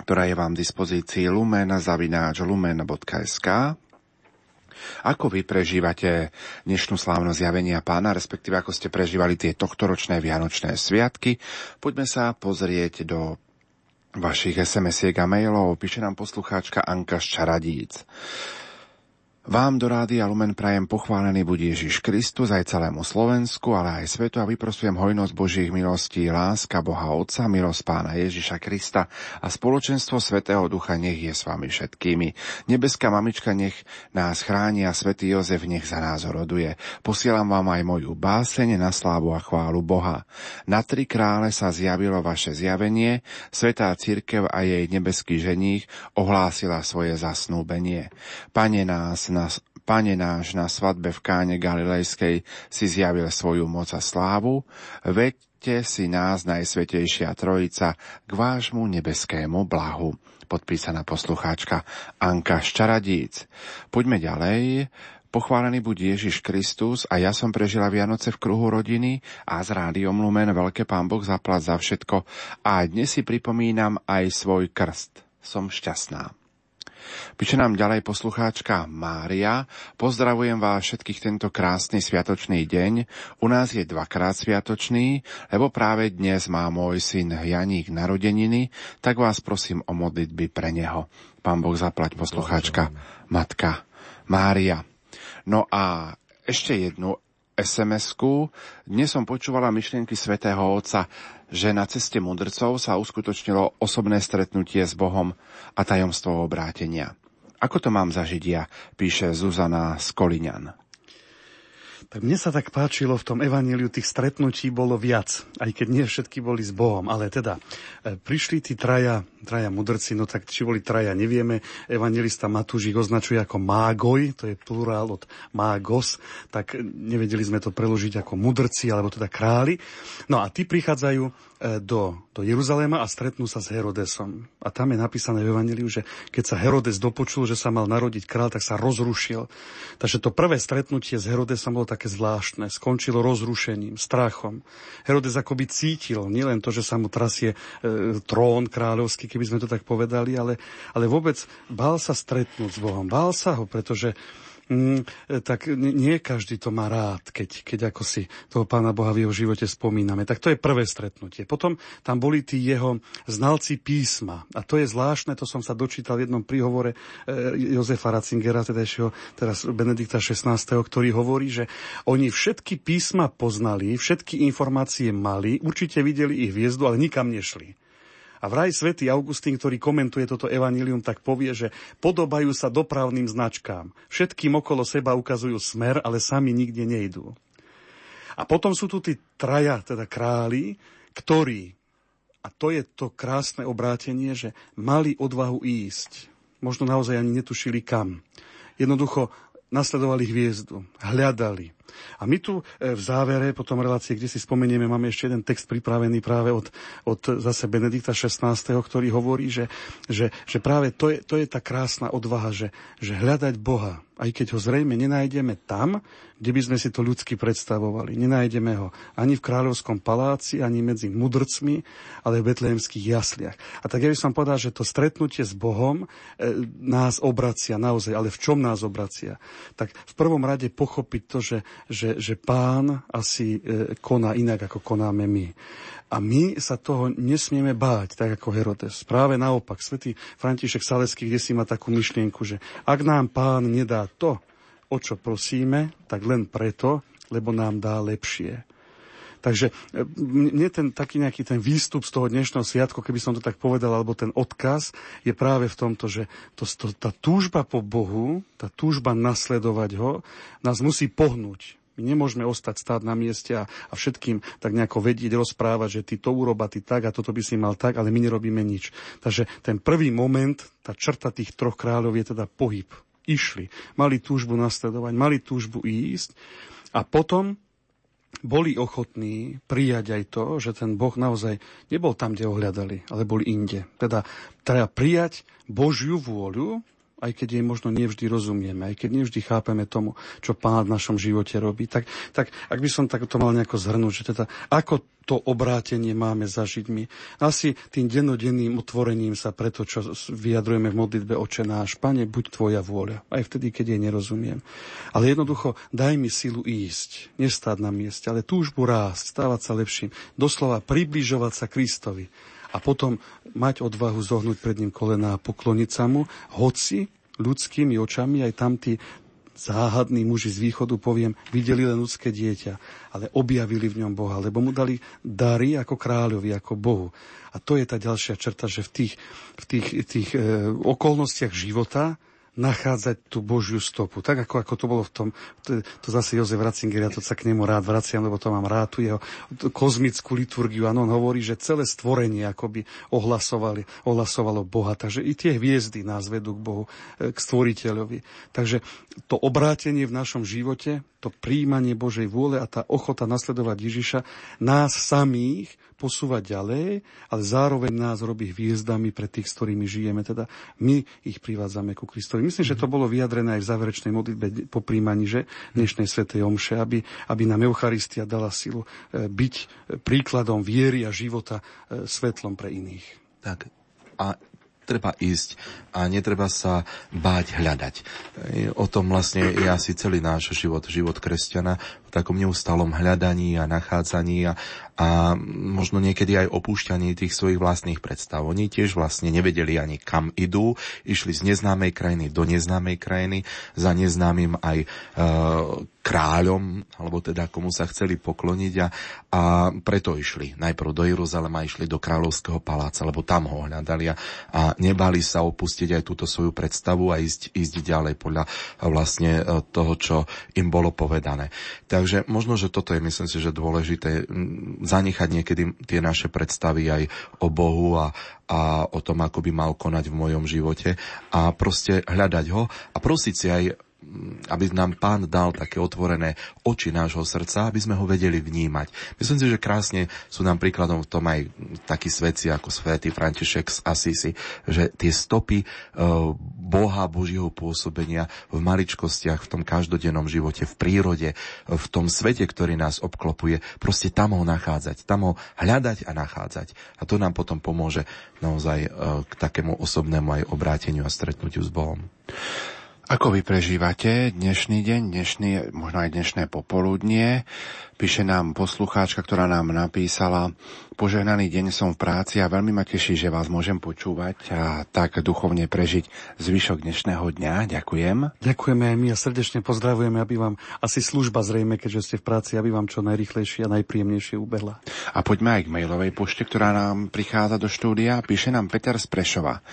ktorá je vám v dispozícii lumen zavináč lumen.sk ako vy prežívate dnešnú slávnosť zjavenia pána, respektíve ako ste prežívali tie tohtoročné vianočné sviatky? Poďme sa pozrieť do vašich SMS-iek a mailov. Píše nám poslucháčka Anka z Čaradíc. Vám do Rádia Lumen prajem pochválený buď Ježiš Kristus aj celému Slovensku, ale aj svetu a vyprosujem hojnosť Božích milostí, láska Boha Otca, milosť Pána Ježiša Krista a spoločenstvo Svetého Ducha nech je s vami všetkými. Nebeská mamička nech nás chráni a Svetý Jozef nech za nás roduje. Posielam vám aj moju báseň na slávu a chválu Boha. Na tri krále sa zjavilo vaše zjavenie, Svetá Církev a jej nebeský ženích ohlásila svoje zasnúbenie. Pane nás, na, Pane náš na svadbe v Káne Galilejskej si zjavil svoju moc a slávu, veďte si nás Najsvetejšia Trojica k vášmu nebeskému blahu. Podpísaná poslucháčka Anka Ščaradíc. Poďme ďalej. Pochválený buď Ježiš Kristus a ja som prežila Vianoce v kruhu rodiny a z rádiom Lumen veľké pán Boh zaplat za všetko a dnes si pripomínam aj svoj krst. Som šťastná. Píše nám ďalej poslucháčka Mária. Pozdravujem vás všetkých tento krásny sviatočný deň. U nás je dvakrát sviatočný, lebo práve dnes má môj syn Janík narodeniny, tak vás prosím o modlitby pre neho. Pán Boh zaplať poslucháčka Matka Mária. No a ešte jednu SMS-ku. Dnes som počúvala myšlienky svätého Otca, že na ceste mudrcov sa uskutočnilo osobné stretnutie s Bohom a tajomstvo obrátenia. Ako to mám zažiť ja, píše Zuzana Skoliňan. Tak mne sa tak páčilo, v tom evaníliu tých stretnutí bolo viac, aj keď nie všetky boli s Bohom, ale teda e, prišli tí traja, traja mudrci, no tak či boli traja, nevieme. Evangelista Matúš ich označuje ako mágoj, to je plurál od mágos, tak nevedeli sme to preložiť ako mudrci, alebo teda králi. No a tí prichádzajú do, do Jeruzaléma a stretnú sa s Herodesom. A tam je napísané v Evangeliu, že keď sa Herodes dopočul, že sa mal narodiť král, tak sa rozrušil. Takže to prvé stretnutie s Herodesom bolo také zvláštne. Skončilo rozrušením, strachom. Herodes akoby cítil nielen to, že sa mu trasie e, trón kráľovský, keby sme to tak povedali, ale, ale vôbec bál sa stretnúť s Bohom. Bál sa ho, pretože Mm, tak nie každý to má rád, keď, keď ako si toho pána Boha v jeho živote spomíname. Tak to je prvé stretnutie. Potom tam boli tí jeho znalci písma. A to je zvláštne, to som sa dočítal v jednom príhovore e, Jozefa Ratzingera, teda ešte teraz Benedikta XVI, ktorý hovorí, že oni všetky písma poznali, všetky informácie mali, určite videli ich hviezdu, ale nikam nešli. A vraj svätý Augustín, ktorý komentuje toto evanílium, tak povie, že podobajú sa dopravným značkám. Všetkým okolo seba ukazujú smer, ale sami nikde nejdú. A potom sú tu tí traja, teda králi, ktorí, a to je to krásne obrátenie, že mali odvahu ísť. Možno naozaj ani netušili kam. Jednoducho nasledovali hviezdu, hľadali, a my tu e, v závere, potom relácie, kde si spomenieme, máme ešte jeden text pripravený práve od, od zase Benedikta XVI, ktorý hovorí, že, že, že práve to je, to je tá krásna odvaha, že, že hľadať Boha, aj keď ho zrejme nenájdeme tam, kde by sme si to ľudsky predstavovali. Nenájdeme ho ani v kráľovskom paláci, ani medzi mudrcmi, ale v betlehemských jasliach. A tak ja by som povedal, že to stretnutie s Bohom e, nás obracia naozaj, ale v čom nás obracia? Tak v prvom rade pochopiť to, že, že, že pán asi e, koná inak, ako konáme my. A my sa toho nesmieme báť, tak ako Herodes. Práve naopak, svätý František Saleský, kde si má takú myšlienku, že ak nám pán nedá to, o čo prosíme, tak len preto, lebo nám dá lepšie. Takže e, mne ten taký nejaký ten výstup z toho dnešného sviatku, keby som to tak povedal, alebo ten odkaz, je práve v tomto, že to, to, tá túžba po Bohu, tá túžba nasledovať ho, nás musí pohnúť. My nemôžeme ostať stáť na mieste a, a všetkým tak nejako vedieť, rozprávať, že ty to uroba, ty tak a toto by si mal tak, ale my nerobíme nič. Takže ten prvý moment, tá črta tých troch kráľov je teda pohyb. Išli, mali túžbu nasledovať, mali túžbu ísť a potom boli ochotní prijať aj to, že ten Boh naozaj nebol tam, kde ho hľadali, ale boli inde. Teda treba prijať Božiu vôľu, aj keď jej možno nevždy rozumieme, aj keď nevždy chápeme tomu, čo Pán v našom živote robí. Tak, tak ak by som tak to mal nejako zhrnúť, že teda ako to obrátenie máme zažiť my. Asi tým dennodenným utvorením sa preto, čo vyjadrujeme v modlitbe Oče náš. Pane, buď Tvoja vôľa. Aj vtedy, keď jej nerozumiem. Ale jednoducho, daj mi silu ísť. Nestáť na mieste, ale túžbu rásť, stávať sa lepším. Doslova približovať sa Kristovi a potom mať odvahu zohnúť pred ním kolená a pokloniť sa mu, hoci ľudskými očami aj tam tí záhadní muži z východu, poviem, videli len ľudské dieťa, ale objavili v ňom Boha, lebo mu dali dary ako kráľovi, ako Bohu. A to je tá ďalšia črta, že v tých, v tých, tých e, okolnostiach života nachádzať tú Božiu stopu. Tak ako, ako to bolo v tom, to, to zase Jozef Ratzinger, ja to sa k nemu rád vraciam, lebo to mám rád, tu jeho kozmickú liturgiu. Áno, on hovorí, že celé stvorenie akoby ohlasovali, ohlasovalo Boha. Takže i tie hviezdy nás vedú k Bohu, e, k stvoriteľovi. Takže to obrátenie v našom živote, to príjmanie Božej vôle a tá ochota nasledovať Ježiša nás samých posúvať ďalej, ale zároveň nás robí hviezdami pre tých, s ktorými žijeme. Teda my ich privádzame ku Kristovi. Myslím, že to bolo vyjadrené aj v záverečnej modlitbe po príjmaní že dnešnej svetej omše, aby, aby nám Eucharistia dala silu e, byť príkladom viery a života e, svetlom pre iných. Tak a treba ísť a netreba sa báť hľadať. O tom vlastne je asi celý náš život, život kresťana, v takom neustálom hľadaní a nachádzaní a, a možno niekedy aj opúšťaní tých svojich vlastných predstav. Oni tiež vlastne nevedeli ani kam idú, išli z neznámej krajiny do neznámej krajiny, za neznámym aj e, kráľom, alebo teda komu sa chceli pokloniť a, a preto išli. Najprv do Jeruzalema išli do kráľovského paláca, lebo tam ho hľadali a, a nebali sa opustiť aj túto svoju predstavu a ísť, ísť ďalej podľa vlastne e, toho, čo im bolo povedané. Takže možno, že toto je, myslím si, že dôležité zanechať niekedy tie naše predstavy aj o Bohu a, a o tom, ako by mal konať v mojom živote a proste hľadať ho a prosiť si aj aby nám pán dal také otvorené oči nášho srdca, aby sme ho vedeli vnímať. Myslím si, že krásne sú nám príkladom v tom aj takí svedci ako svätý František z Asisi, že tie stopy e, Boha, Božieho pôsobenia v maličkostiach, v tom každodennom živote, v prírode, v tom svete, ktorý nás obklopuje, proste tam ho nachádzať, tam ho hľadať a nachádzať. A to nám potom pomôže naozaj e, k takému osobnému aj obráteniu a stretnutiu s Bohom. Ako vy prežívate dnešný deň, dnešný, možno aj dnešné popoludnie? Píše nám poslucháčka, ktorá nám napísala Požehnaný deň som v práci a veľmi ma teší, že vás môžem počúvať a tak duchovne prežiť zvyšok dnešného dňa. Ďakujem. Ďakujeme aj my a srdečne pozdravujeme, aby vám asi služba zrejme, keďže ste v práci, aby vám čo najrychlejšie a najpríjemnejšie ubehla. A poďme aj k mailovej pošte, ktorá nám prichádza do štúdia. Píše nám Peter z Prešova.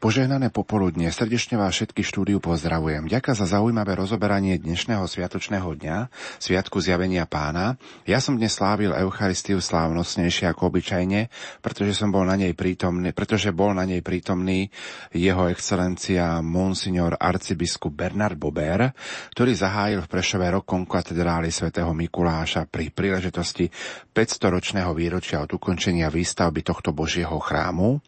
Požehnané popoludne, srdečne vás všetky štúdiu pozdravujem. Ďakujem za zaujímavé rozoberanie dnešného sviatočného dňa, Sviatku zjavenia pána. Ja som dnes slávil Eucharistiu slávnostnejšie ako obyčajne, pretože som bol na nej prítomný, pretože bol na nej prítomný jeho excelencia Monsignor arcibiskup Bernard Bober, ktorý zahájil v Prešove rok katedrály svätého Mikuláša pri príležitosti 500-ročného výročia od ukončenia výstavby tohto Božieho chrámu.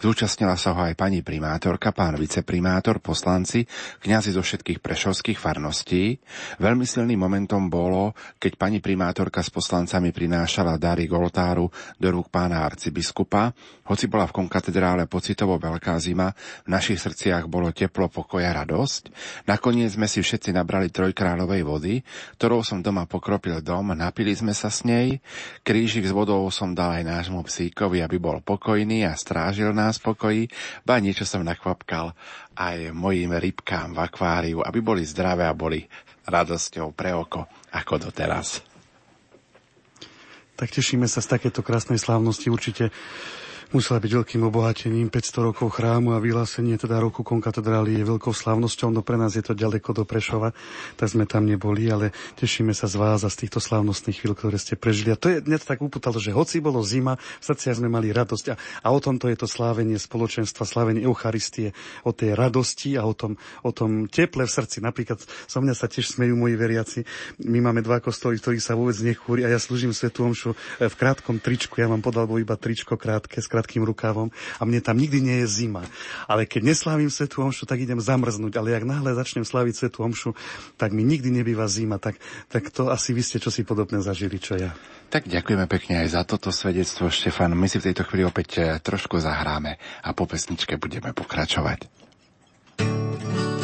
Zúčastnila sa ho aj pani primátorka, pán viceprimátor, poslanci, kňazi zo všetkých prešovských farností. Veľmi silným momentom bolo, keď pani primátorka s poslancami prinášala dary Goltáru do rúk pána arcibiskupa. Hoci bola v konkatedrále pocitovo veľká zima, v našich srdciach bolo teplo, pokoja, radosť. Nakoniec sme si všetci nabrali trojkráľovej vody, ktorou som doma pokropil dom, napili sme sa s nej. Krížik s vodou som dal aj nášmu psíkovi, aby bol pokojný a strážil nás pokoji, ba niečo čo som nakvapkal aj mojim rybkám v akváriu, aby boli zdravé a boli radosťou pre oko ako doteraz. Tak tešíme sa z takéto krásnej slávnosti určite musela byť veľkým obohatením. 500 rokov chrámu a vyhlásenie teda roku konkatedrály je veľkou slávnosťou, no pre nás je to ďaleko do Prešova, tak sme tam neboli, ale tešíme sa z vás a z týchto slávnostných chvíľ, ktoré ste prežili. A to je dnes tak upútalo, že hoci bolo zima, v srdciach sme mali radosť a, a o tomto je to slávenie spoločenstva, slávenie Eucharistie, o tej radosti a o tom, o tom teple v srdci. Napríklad so mňa sa tiež smejú moji veriaci. My máme dva kostoly, ktorých sa vôbec nechúri a ja slúžim Svetu Omšu v krátkom tričku. Ja vám podal iba tričko krátke, krátkým rukávom a mne tam nikdy nie je zima. Ale keď neslávim Svetu Omšu, tak idem zamrznúť. Ale ak náhle začnem sláviť Svetu Omšu, tak mi nikdy nebýva zima. Tak, tak to asi vy ste čosi podobné zažili, čo ja. Tak ďakujeme pekne aj za toto svedectvo, Štefan. My si v tejto chvíli opäť eh, trošku zahráme a po pesničke budeme pokračovať. zářila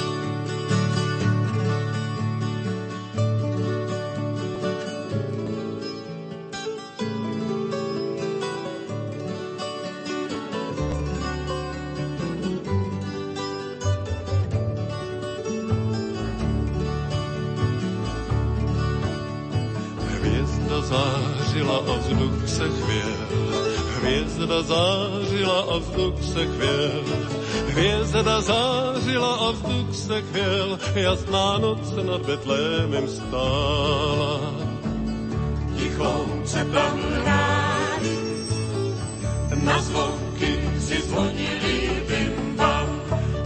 Hvězda zářila a vzduch se chvěl. Hvězda zářila a vzduch se chvěl. Jasná noc nad Betlémem stála. Tichonce tam hráli, na zvonky si zvonili bimbam,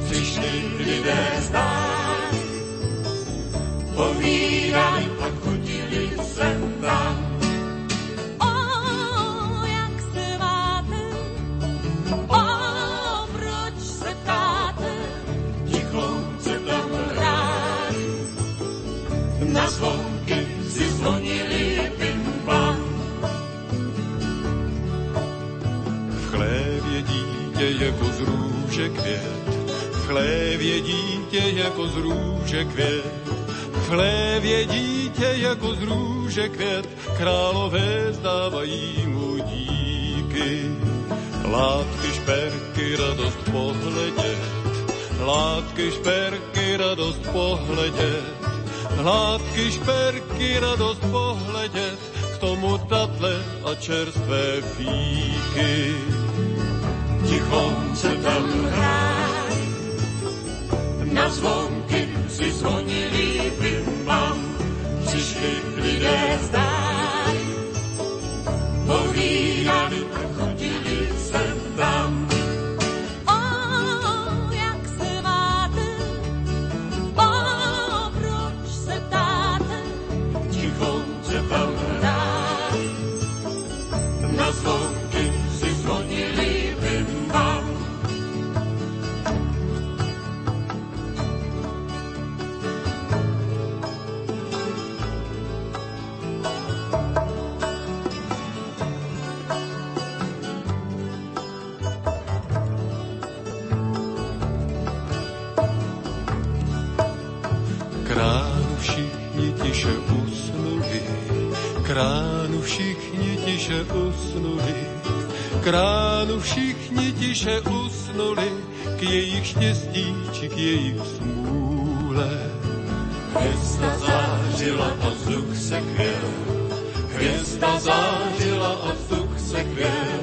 přišli lidé zdát. Povídali, pak chodili sem tam. Jako z růže květ, v chlévě dítě jako z růže květ, v chlévě dítě jako z růže květ, králové zdávají mu díky. Látky, šperky, radost pohledět, látky, šperky, radost pohledět, Hládky, šperky, radost pohledět, k tomu tatle a čerstvé fíky. Tichonce tam hraj, na zvonky si zvonili bim přišli lidé zdaj. Povídali a chodili tiše usnuli, kránu všichni tiše usnuli, k jejich štěstí či k jejich smůle. Hvězda zářila a vzduch se kvěl, hvězda zářila a vzduch se kvěl,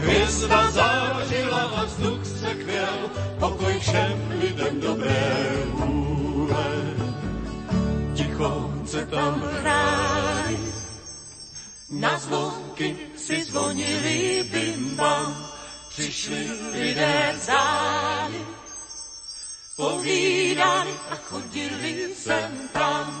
hvězda zářila a vzduch se kvěl, pokoj všem lidem dobré vůle. Tichonce tam hráj, na zvonky si zvonili bimbam, přišli lidé v záli, povídali a chodili sem tam.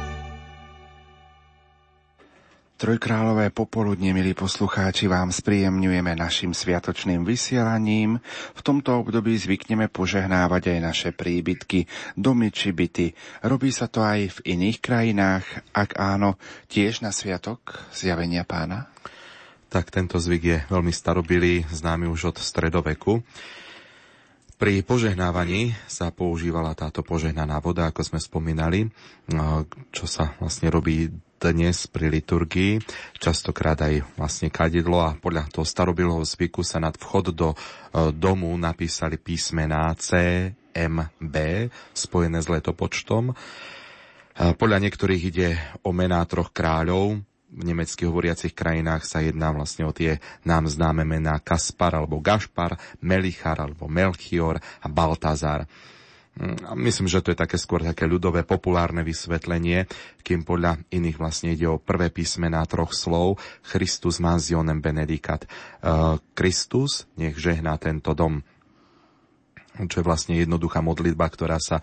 Trojkrálové popoludne, milí poslucháči, vám spríjemňujeme našim sviatočným vysielaním. V tomto období zvykneme požehnávať aj naše príbytky, domy či byty. Robí sa to aj v iných krajinách, ak áno, tiež na sviatok zjavenia pána? Tak tento zvyk je veľmi starobilý, známy už od stredoveku. Pri požehnávaní sa používala táto požehnaná voda, ako sme spomínali, čo sa vlastne robí dnes pri liturgii, častokrát aj vlastne kadidlo a podľa toho starobilého zvyku sa nad vchod do e, domu napísali písmená C, M, B, spojené s letopočtom. E, podľa niektorých ide o mená troch kráľov, v nemeckých hovoriacich krajinách sa jedná vlastne o tie nám známe mená Kaspar alebo Gašpar, Melichar alebo Melchior a Baltazar. Mm, myslím, že to je také skôr také ľudové populárne vysvetlenie, kým podľa iných vlastne ide o prvé písmená troch slov Christus mansionem benedicat. Kristus nech žehná tento dom čo je vlastne jednoduchá modlitba, ktorá, sa,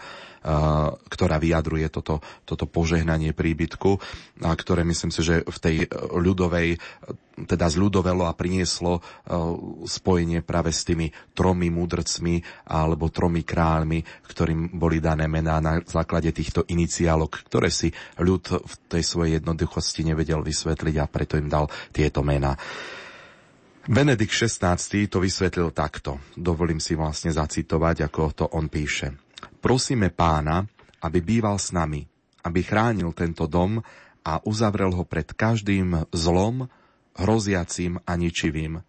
ktorá vyjadruje toto, toto požehnanie príbytku, a ktoré myslím si, že v tej ľudovej, teda zľudovelo a prinieslo spojenie práve s tými tromi múdrcmi alebo tromi kráľmi, ktorým boli dané mená na základe týchto iniciálok, ktoré si ľud v tej svojej jednoduchosti nevedel vysvetliť a preto im dal tieto mená. Benedikt XVI to vysvetlil takto. Dovolím si vlastne zacitovať, ako to on píše. Prosíme pána, aby býval s nami, aby chránil tento dom a uzavrel ho pred každým zlom, hroziacím a ničivým.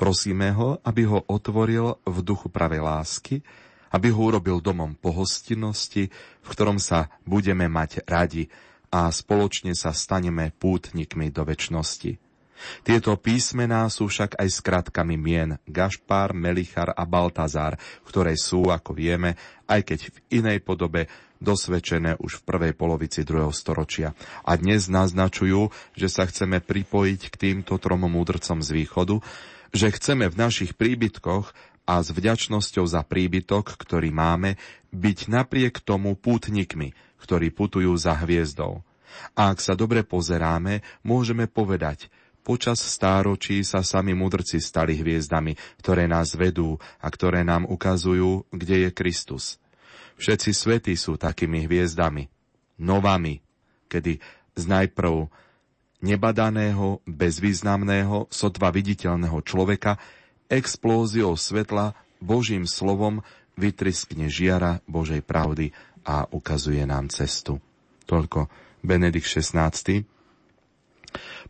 Prosíme ho, aby ho otvoril v duchu pravej lásky, aby ho urobil domom pohostinnosti, v ktorom sa budeme mať radi a spoločne sa staneme pútnikmi do väčšnosti. Tieto písmená sú však aj skratkami mien Gašpar, Melichar a Baltazár, ktoré sú, ako vieme, aj keď v inej podobe dosvedčené už v prvej polovici druhého storočia. A dnes naznačujú, že sa chceme pripojiť k týmto trom múdrcom z východu, že chceme v našich príbytkoch a s vďačnosťou za príbytok, ktorý máme, byť napriek tomu pútnikmi, ktorí putujú za hviezdou. A ak sa dobre pozeráme, môžeme povedať, Počas stáročí sa sami mudrci stali hviezdami, ktoré nás vedú a ktoré nám ukazujú, kde je Kristus. Všetci svety sú takými hviezdami, novami, kedy z najprv nebadaného, bezvýznamného, sotva viditeľného človeka explóziou svetla Božím slovom vytriskne žiara Božej pravdy a ukazuje nám cestu. Toľko Benedikt XVI.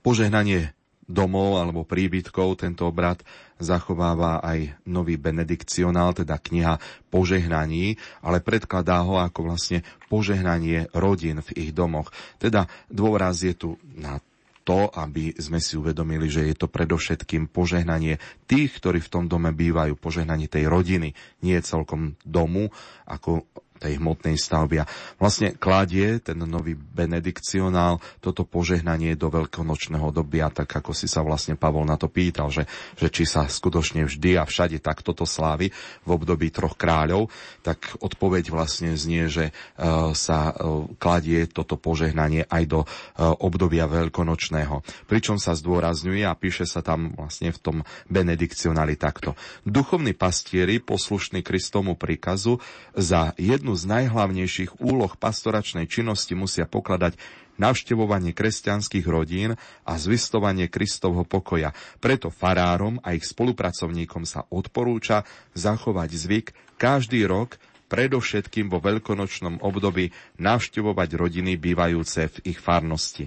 Požehnanie domov alebo príbytkov. Tento obrad zachováva aj nový benedikcionál, teda kniha požehnaní, ale predkladá ho ako vlastne požehnanie rodín v ich domoch. Teda dôraz je tu na to, aby sme si uvedomili, že je to predovšetkým požehnanie tých, ktorí v tom dome bývajú, požehnanie tej rodiny, nie celkom domu, ako tej hmotnej stavby. A vlastne kladie ten nový benedikcionál toto požehnanie do veľkonočného dobia, tak ako si sa vlastne Pavol na to pýtal, že, že či sa skutočne vždy a všade tak toto slávy v období troch kráľov, tak odpoveď vlastne znie, že uh, sa uh, kladie toto požehnanie aj do uh, obdobia veľkonočného. Pričom sa zdôrazňuje a píše sa tam vlastne v tom benedikcionáli takto. Duchovní pastieri, poslušní Kristomu príkazu, za jednu z najhlavnejších úloh pastoračnej činnosti musia pokladať navštevovanie kresťanských rodín a zvistovanie Kristovho pokoja. Preto farárom a ich spolupracovníkom sa odporúča zachovať zvyk každý rok predovšetkým vo veľkonočnom období navštevovať rodiny bývajúce v ich farnosti.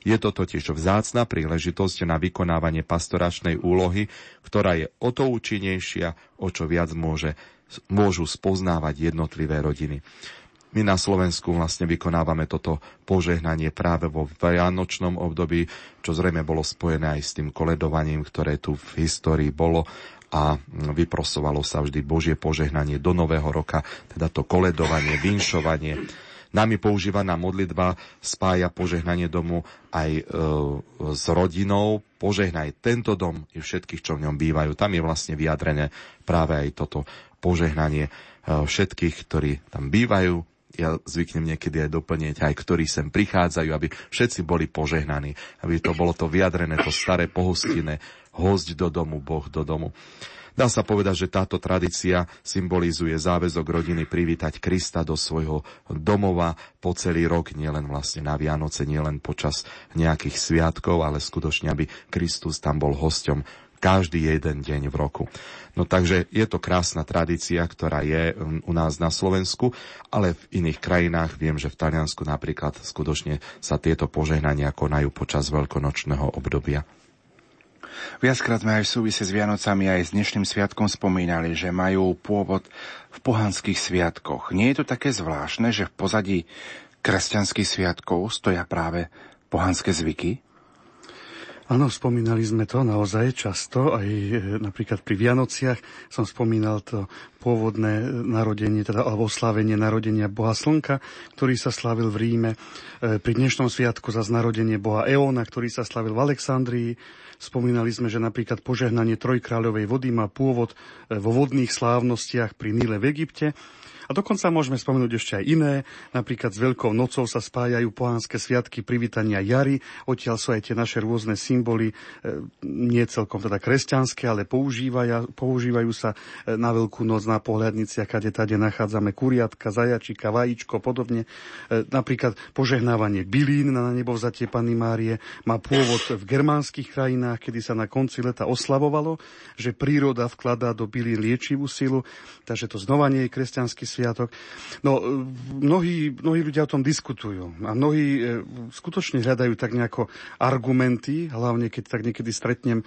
Je to totiž vzácna príležitosť na vykonávanie pastoračnej úlohy, ktorá je o to účinnejšia, o čo viac môže, môžu spoznávať jednotlivé rodiny. My na Slovensku vlastne vykonávame toto požehnanie práve vo vianočnom období, čo zrejme bolo spojené aj s tým koledovaním, ktoré tu v histórii bolo a vyprosovalo sa vždy Božie požehnanie do Nového roka, teda to koledovanie, vinšovanie. Nami používaná modlitba spája požehnanie domu aj e, s rodinou. Požehnaj tento dom i všetkých, čo v ňom bývajú. Tam je vlastne vyjadrené práve aj toto požehnanie e, všetkých, ktorí tam bývajú, ja zvyknem niekedy aj doplniť, aj ktorí sem prichádzajú, aby všetci boli požehnaní, aby to bolo to vyjadrené, to staré pohostinné, host do domu, Boh do domu. Dá sa povedať, že táto tradícia symbolizuje záväzok rodiny privítať Krista do svojho domova po celý rok, nielen vlastne na Vianoce, nielen počas nejakých sviatkov, ale skutočne, aby Kristus tam bol hosťom každý jeden deň v roku. No takže je to krásna tradícia, ktorá je um, u nás na Slovensku, ale v iných krajinách, viem, že v Taliansku napríklad skutočne sa tieto požehnania konajú počas veľkonočného obdobia. Viackrát sme aj v súvise s Vianocami aj s dnešným sviatkom spomínali, že majú pôvod v pohanských sviatkoch. Nie je to také zvláštne, že v pozadí kresťanských sviatkov stoja práve pohanské zvyky? Áno, spomínali sme to naozaj často, aj e, napríklad pri Vianociach som spomínal to pôvodné narodenie, teda alebo oslávenie narodenia Boha Slnka, ktorý sa slavil v Ríme. E, pri dnešnom sviatku za narodenie Boha Eóna, ktorý sa slavil v Alexandrii. Spomínali sme, že napríklad požehnanie Trojkráľovej vody má pôvod e, vo vodných slávnostiach pri Níle v Egypte. A dokonca môžeme spomenúť ešte aj iné. Napríklad s Veľkou nocou sa spájajú pohánske sviatky privítania jary. Odtiaľ sú aj tie naše rôzne symboly, e, nie celkom teda kresťanské, ale používajú, používajú sa e, na Veľkú noc na pohľadniciach, kade tade nachádzame kuriatka, zajačika, vajíčko, podobne. E, napríklad požehnávanie bylín na nebo vzatie Panny Márie má pôvod v germánskych krajinách, kedy sa na konci leta oslavovalo, že príroda vkladá do bylín liečivú silu, takže to znova nie je kresťanský sviatok sviatok. No, e, mnohí, mnohí ľudia o tom diskutujú a mnohí e, skutočne hľadajú tak nejako argumenty, hlavne keď tak niekedy stretnem e,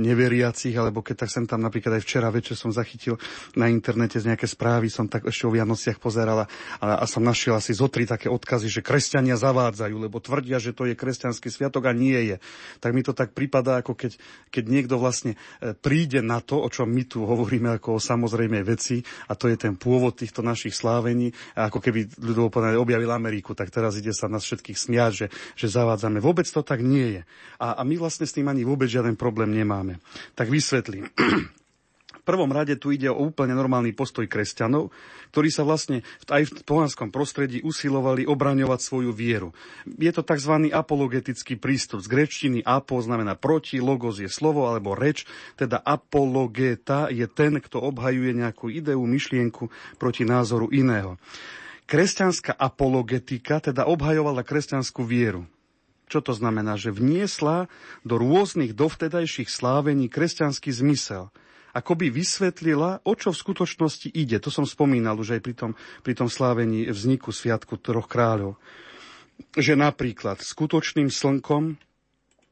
neveriacich, alebo keď tak sem tam napríklad aj včera večer som zachytil na internete z nejaké správy, som tak ešte o Vianociach pozerala a, a som našiel asi zo tri také odkazy, že kresťania zavádzajú, lebo tvrdia, že to je kresťanský sviatok a nie je. Tak mi to tak prípada, ako keď, keď niekto vlastne príde na to, o čom my tu hovoríme ako o samozrejmej veci a to je ten pôvod tých týchto našich slávení, ako keby ľudovo povedané objavil Ameriku, tak teraz ide sa nás všetkých smiať, že, že zavádzame. Vôbec to tak nie je. A, a my vlastne s tým ani vôbec žiaden problém nemáme. Tak vysvetlím. V prvom rade tu ide o úplne normálny postoj kresťanov, ktorí sa vlastne aj v pohanskom prostredí usilovali obraňovať svoju vieru. Je to tzv. apologetický prístup. Z grečtiny apo znamená proti, logos je slovo alebo reč, teda apologeta je ten, kto obhajuje nejakú ideu, myšlienku proti názoru iného. Kresťanská apologetika teda obhajovala kresťanskú vieru. Čo to znamená? Že vniesla do rôznych dovtedajších slávení kresťanský zmysel – ako by vysvetlila, o čo v skutočnosti ide. To som spomínal už aj pri tom, pri tom slávení vzniku Sviatku troch kráľov. Že napríklad skutočným slnkom,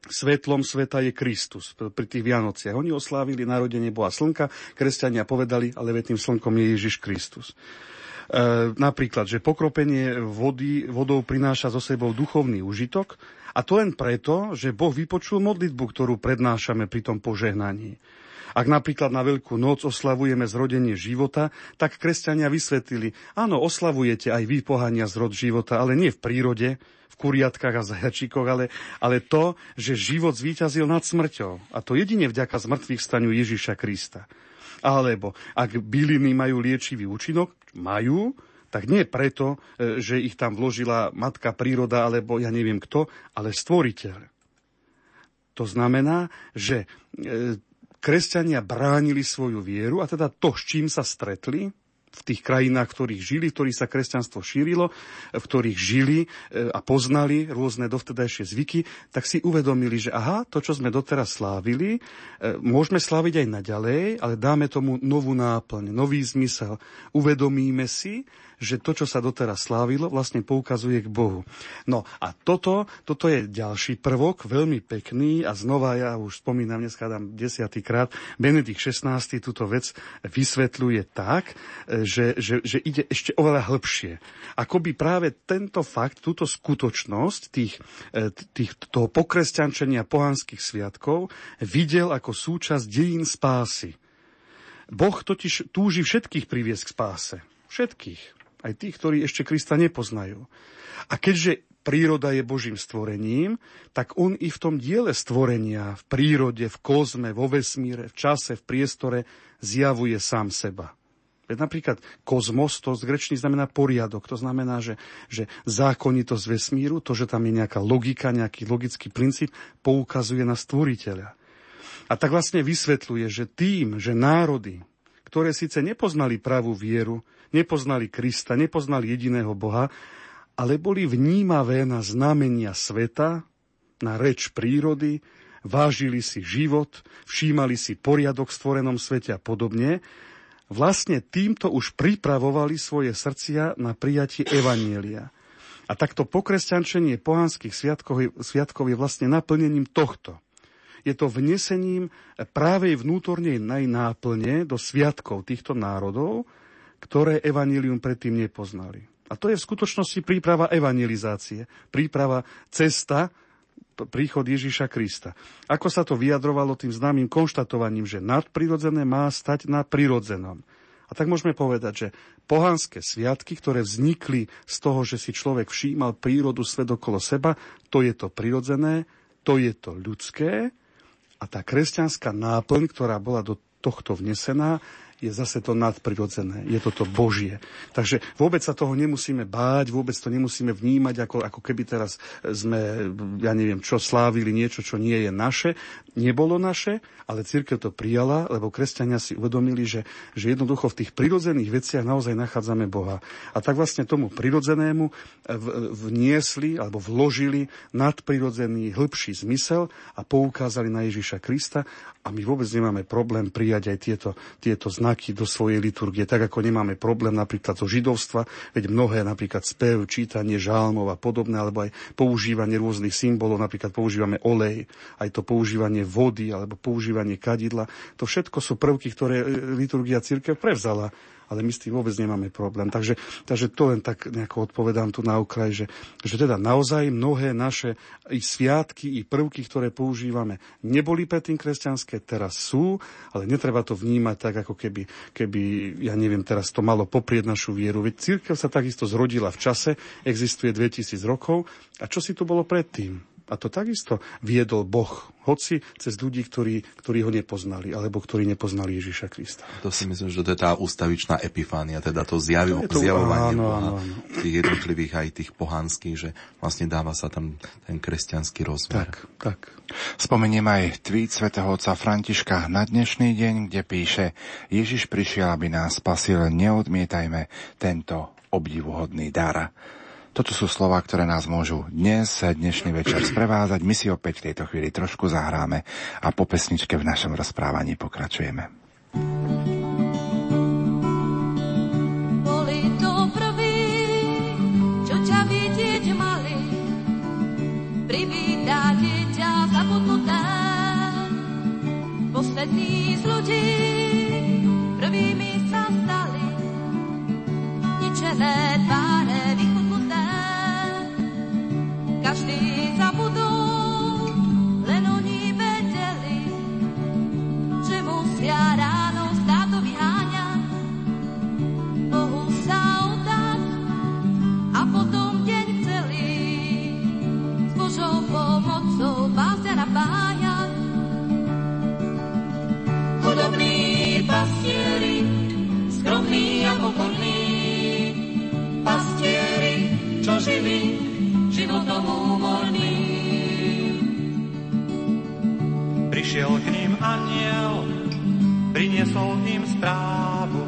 svetlom sveta je Kristus pri tých Vianociach. Oni oslávili narodenie Boha slnka, kresťania povedali, ale tým slnkom je Ježiš Kristus. E, napríklad, že pokropenie vody, vodou prináša so sebou duchovný užitok a to len preto, že Boh vypočul modlitbu, ktorú prednášame pri tom požehnaní. Ak napríklad na Veľkú noc oslavujeme zrodenie života, tak kresťania vysvetlili, áno, oslavujete aj vy pohania zrod života, ale nie v prírode, v kuriatkách a zajačíkoch, ale, ale to, že život zvíťazil nad smrťou. A to jedine vďaka zmrtvých staniu Ježiša Krista. Alebo ak byliny majú liečivý účinok, majú, tak nie preto, e, že ich tam vložila matka príroda, alebo ja neviem kto, ale stvoriteľ. To znamená, že e, kresťania bránili svoju vieru a teda to, s čím sa stretli, v tých krajinách, v ktorých žili, v ktorých sa kresťanstvo šírilo, v ktorých žili e, a poznali rôzne dovtedajšie zvyky, tak si uvedomili, že aha, to, čo sme doteraz slávili, e, môžeme sláviť aj naďalej, ale dáme tomu novú náplň, nový zmysel. Uvedomíme si, že to, čo sa doteraz slávilo, vlastne poukazuje k Bohu. No a toto, toto je ďalší prvok, veľmi pekný a znova ja už spomínam, dneska dám desiatýkrát, Benedikt XVI túto vec vysvetľuje tak, že, že, že ide ešte oveľa hĺbšie. Ako by práve tento fakt, túto skutočnosť tých, e, tých, toho pokresťančenia pohanských sviatkov videl ako súčasť dejín spásy. Boh totiž túži všetkých priviesť k spáse. Všetkých aj tých, ktorí ešte Krista nepoznajú. A keďže príroda je Božím stvorením, tak on i v tom diele stvorenia, v prírode, v kozme, vo vesmíre, v čase, v priestore zjavuje sám seba. Veď napríklad kozmos, to z grečný znamená poriadok, to znamená, že, že zákonitosť vesmíru, to, že tam je nejaká logika, nejaký logický princíp, poukazuje na stvoriteľa. A tak vlastne vysvetľuje, že tým, že národy, ktoré síce nepoznali pravú vieru, nepoznali Krista, nepoznali jediného Boha, ale boli vnímavé na znamenia sveta, na reč prírody, vážili si život, všímali si poriadok v stvorenom svete a podobne, vlastne týmto už pripravovali svoje srdcia na prijatie Evanielia. A takto pokresťančenie pohanských sviatkov, sviatkov je vlastne naplnením tohto. Je to vnesením právej vnútornej náplne do sviatkov týchto národov, ktoré evanílium predtým nepoznali. A to je v skutočnosti príprava evangelizácie, príprava cesta, príchod Ježíša Krista. Ako sa to vyjadrovalo tým známym konštatovaním, že nadprirodzené má stať na prirodzenom. A tak môžeme povedať, že pohanské sviatky, ktoré vznikli z toho, že si človek všímal prírodu svet okolo seba, to je to prirodzené, to je to ľudské a tá kresťanská náplň, ktorá bola do tohto vnesená, je zase to nadprirodzené, je toto Božie. Takže vôbec sa toho nemusíme báť, vôbec to nemusíme vnímať, ako, ako keby teraz sme, ja neviem, čo slávili niečo, čo nie je naše. Nebolo naše, ale církev to prijala, lebo kresťania si uvedomili, že, že jednoducho v tých prirodzených veciach naozaj nachádzame Boha. A tak vlastne tomu prirodzenému vniesli alebo vložili nadprirodzený hĺbší zmysel a poukázali na Ježiša Krista a my vôbec nemáme problém prijať aj tieto, tieto znaky znaky do svojej liturgie, tak ako nemáme problém napríklad zo židovstva, veď mnohé napríklad spev, čítanie žálmov a podobné, alebo aj používanie rôznych symbolov, napríklad používame olej, aj to používanie vody alebo používanie kadidla, to všetko sú prvky, ktoré liturgia církev prevzala ale my s tým vôbec nemáme problém. Takže, takže to len tak nejako odpovedám tu na okraj, že, že teda naozaj mnohé naše i sviatky, i prvky, ktoré používame, neboli predtým kresťanské, teraz sú, ale netreba to vnímať tak, ako keby, keby ja neviem, teraz to malo poprieť našu vieru. Veď církev sa takisto zrodila v čase, existuje 2000 rokov. A čo si tu bolo predtým? A to takisto viedol Boh, hoci cez ľudí, ktorí, ktorí ho nepoznali, alebo ktorí nepoznali Ježiša Krista. To si myslím, že to je tá ústavičná epifánia, teda to, zjav, to, to zjavovanie áno, Boha, áno, áno. tých jednotlivých aj tých pohanských, že vlastne dáva sa tam ten kresťanský rozmer. Tak, tak. Spomeniem aj tweet svätého otca Františka na dnešný deň, kde píše Ježiš prišiel, aby nás spasil, neodmietajme tento obdivuhodný dar. Toto sú slova, ktoré nás môžu dnes, dnešný večer sprevázať. My si opäť v tejto chvíli trošku zahráme a po pesničke v našom rozprávaní pokračujeme. Boli to prví, čo. Poslední z ľudí prvými sa stali, ničené tváre pokorní, pastieri, čo živí životom úmorní. Prišiel k ním aniel, priniesol im správu,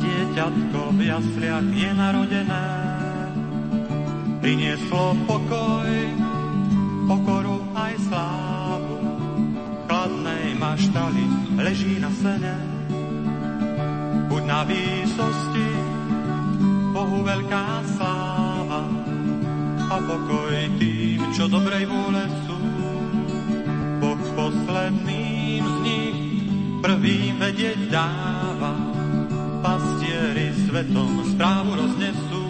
dieťatko v jasliach je narodené. Prinieslo pokoj, pokoru aj slávu, chladnej maštali leží na sene. Buď na výsosti, Bohu veľká sláva a pokoj tým, čo dobrej vôle sú. Boh posledným z nich prvým vedieť dáva, pastieri svetom správu roznesú.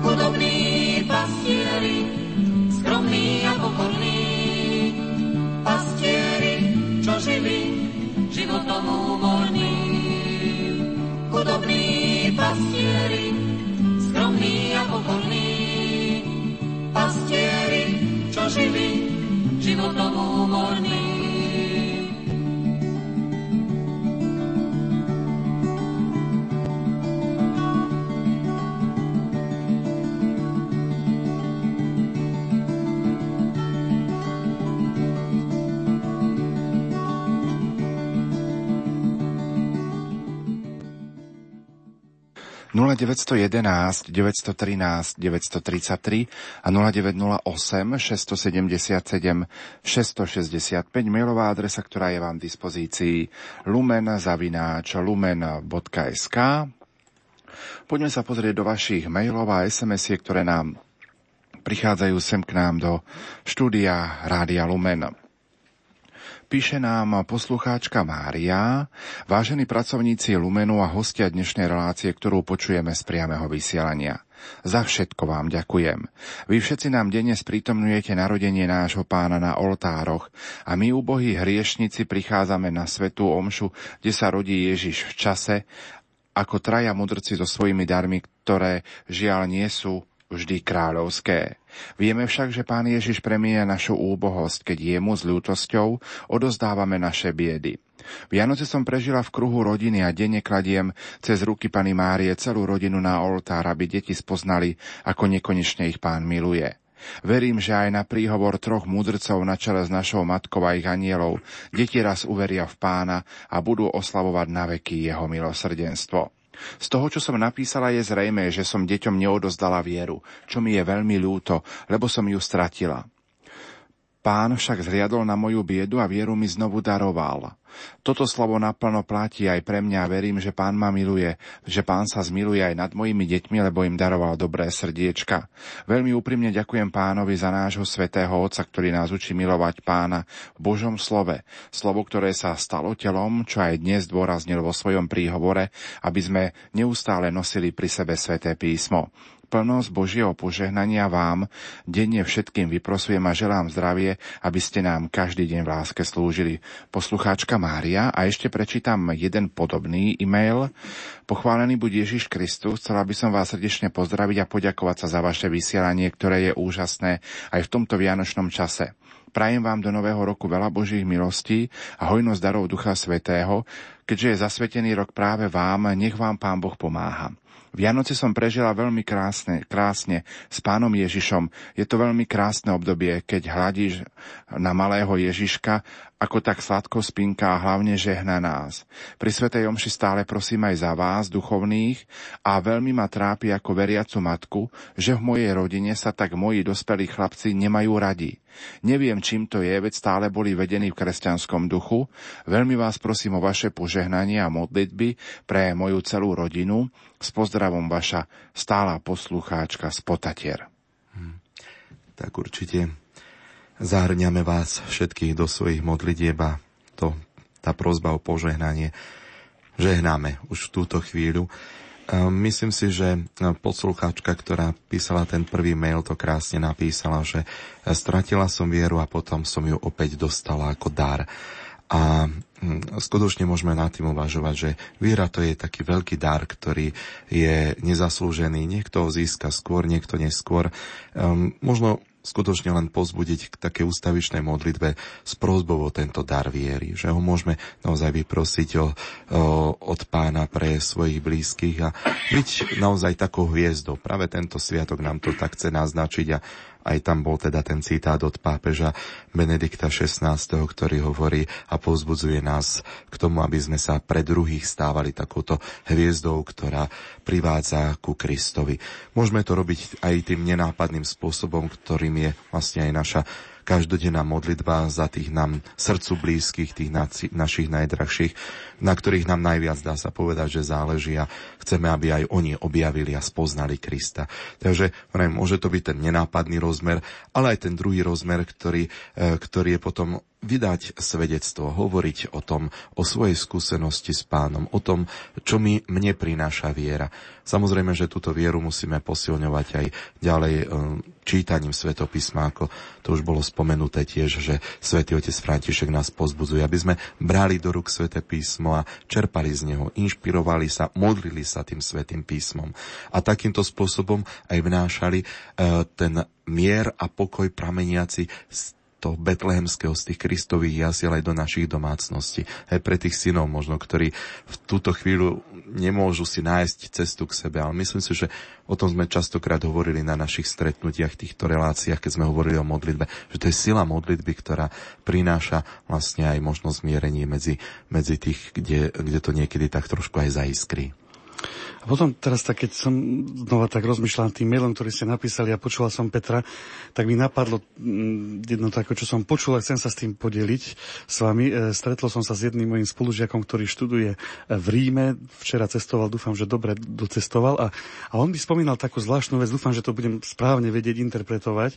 Chudobní pastieri, skromní a pokorní, pastieri, vám uvoľním. Chudobný pastierik, skromný a pokorný, pastierik, čo živý, životom úmorný. 0911 913 933 a 0908 677 665 mailová adresa, ktorá je vám v dispozícii lumen.lumen.sk lumen.sk Poďme sa pozrieť do vašich mailov a SMS-iek, ktoré nám prichádzajú sem k nám do štúdia Rádia Lumen. Píše nám poslucháčka Mária, vážení pracovníci Lumenu a hostia dnešnej relácie, ktorú počujeme z priameho vysielania. Za všetko vám ďakujem. Vy všetci nám denne sprítomňujete narodenie nášho pána na oltároch a my, ubohí hriešnici, prichádzame na svetú omšu, kde sa rodí Ježiš v čase, ako traja mudrci so svojimi darmi, ktoré žiaľ nie sú vždy kráľovské. Vieme však, že Pán Ježiš premieňa našu úbohosť, keď jemu s ľútosťou odozdávame naše biedy. Vianoce som prežila v kruhu rodiny a denne kladiem cez ruky Pany Márie celú rodinu na oltár, aby deti spoznali, ako nekonečne ich Pán miluje. Verím, že aj na príhovor troch mudrcov na čele s našou matkou a ich anielov deti raz uveria v pána a budú oslavovať na veky jeho milosrdenstvo. Z toho, čo som napísala, je zrejmé, že som deťom neodozdala vieru, čo mi je veľmi ľúto, lebo som ju stratila. Pán však zriadol na moju biedu a vieru mi znovu daroval. Toto slovo naplno platí aj pre mňa a verím, že pán ma miluje, že pán sa zmiluje aj nad mojimi deťmi, lebo im daroval dobré srdiečka. Veľmi úprimne ďakujem pánovi za nášho svetého Otca, ktorý nás učí milovať pána v Božom slove. Slovo, ktoré sa stalo telom, čo aj dnes dôraznil vo svojom príhovore, aby sme neustále nosili pri sebe sveté písmo plnosť Božieho požehnania vám denne všetkým vyprosujem a želám zdravie, aby ste nám každý deň v láske slúžili. Poslucháčka Mária a ešte prečítam jeden podobný e-mail. Pochválený buď Ježiš Kristus, chcela by som vás srdečne pozdraviť a poďakovať sa za vaše vysielanie, ktoré je úžasné aj v tomto vianočnom čase. Prajem vám do nového roku veľa Božích milostí a hojnosť darov Ducha Svetého, keďže je zasvetený rok práve vám, nech vám Pán Boh pomáha. Vianoce som prežila veľmi krásne, krásne s pánom Ježišom. Je to veľmi krásne obdobie, keď hľadíš na malého Ježiška, ako tak sladko spinka a hlavne žehna nás. Pri Svetej Omši stále prosím aj za vás, duchovných, a veľmi ma trápi ako veriacu matku, že v mojej rodine sa tak moji dospelí chlapci nemajú radi. Neviem, čím to je, veď stále boli vedení v kresťanskom duchu. Veľmi vás prosím o vaše požehnanie a modlitby pre moju celú rodinu. S pozdravom vaša stála poslucháčka z Potatier. Hmm. Tak určite zahrňame vás všetkých do svojich modlitieb a to, tá prozba o požehnanie žehnáme už v túto chvíľu. Myslím si, že poslucháčka, ktorá písala ten prvý mail, to krásne napísala, že stratila som vieru a potom som ju opäť dostala ako dar. A hm, skutočne môžeme nad tým uvažovať, že viera to je taký veľký dar, ktorý je nezaslúžený. Niekto ho získa skôr, niekto neskôr. Um, možno skutočne len pozbudiť k také ústavičnej modlitbe s prozbou o tento dar viery, že ho môžeme naozaj vyprosiť o, o, od pána pre svojich blízkych a byť naozaj takou hviezdou. Práve tento sviatok nám to tak chce naznačiť a aj tam bol teda ten citát od pápeža Benedikta XVI, ktorý hovorí a povzbudzuje nás k tomu, aby sme sa pre druhých stávali takouto hviezdou, ktorá privádza ku Kristovi. Môžeme to robiť aj tým nenápadným spôsobom, ktorým je vlastne aj naša každodenná modlitba za tých nám srdcu blízkych, tých našich najdrahších, na ktorých nám najviac dá sa povedať, že záleží a chceme, aby aj oni objavili a spoznali Krista. Takže môže to byť ten nenápadný rozmer, ale aj ten druhý rozmer, ktorý, e, ktorý je potom vydať svedectvo, hovoriť o tom, o svojej skúsenosti s pánom, o tom, čo mi mne prináša viera. Samozrejme, že túto vieru musíme posilňovať aj ďalej e, čítaním svetopísma, ako to už bolo spomenuté tiež, že svätý otec František nás pozbudzuje, aby sme brali do rúk sveté písmo a čerpali z neho, inšpirovali sa, modlili sa tým svetým písmom. A takýmto spôsobom aj vnášali e, ten mier a pokoj prameniaci z toho betlehemského, z tých kristových jasiel aj do našich domácností. Aj pre tých synov možno, ktorí v túto chvíľu nemôžu si nájsť cestu k sebe. Ale myslím si, že o tom sme častokrát hovorili na našich stretnutiach, týchto reláciách, keď sme hovorili o modlitbe, že to je sila modlitby, ktorá prináša vlastne aj možnosť zmierenie medzi, medzi tých, kde, kde to niekedy tak trošku aj zaiskrí. A potom teraz tak, keď som znova tak rozmýšľal tým mailom, ktorý ste napísali a počúval som Petra, tak mi napadlo mm, jedno také, čo som počul a chcem sa s tým podeliť s vami. E, stretol som sa s jedným mojim spolužiakom, ktorý študuje v Ríme. Včera cestoval, dúfam, že dobre docestoval a, a on by spomínal takú zvláštnu vec, dúfam, že to budem správne vedieť interpretovať.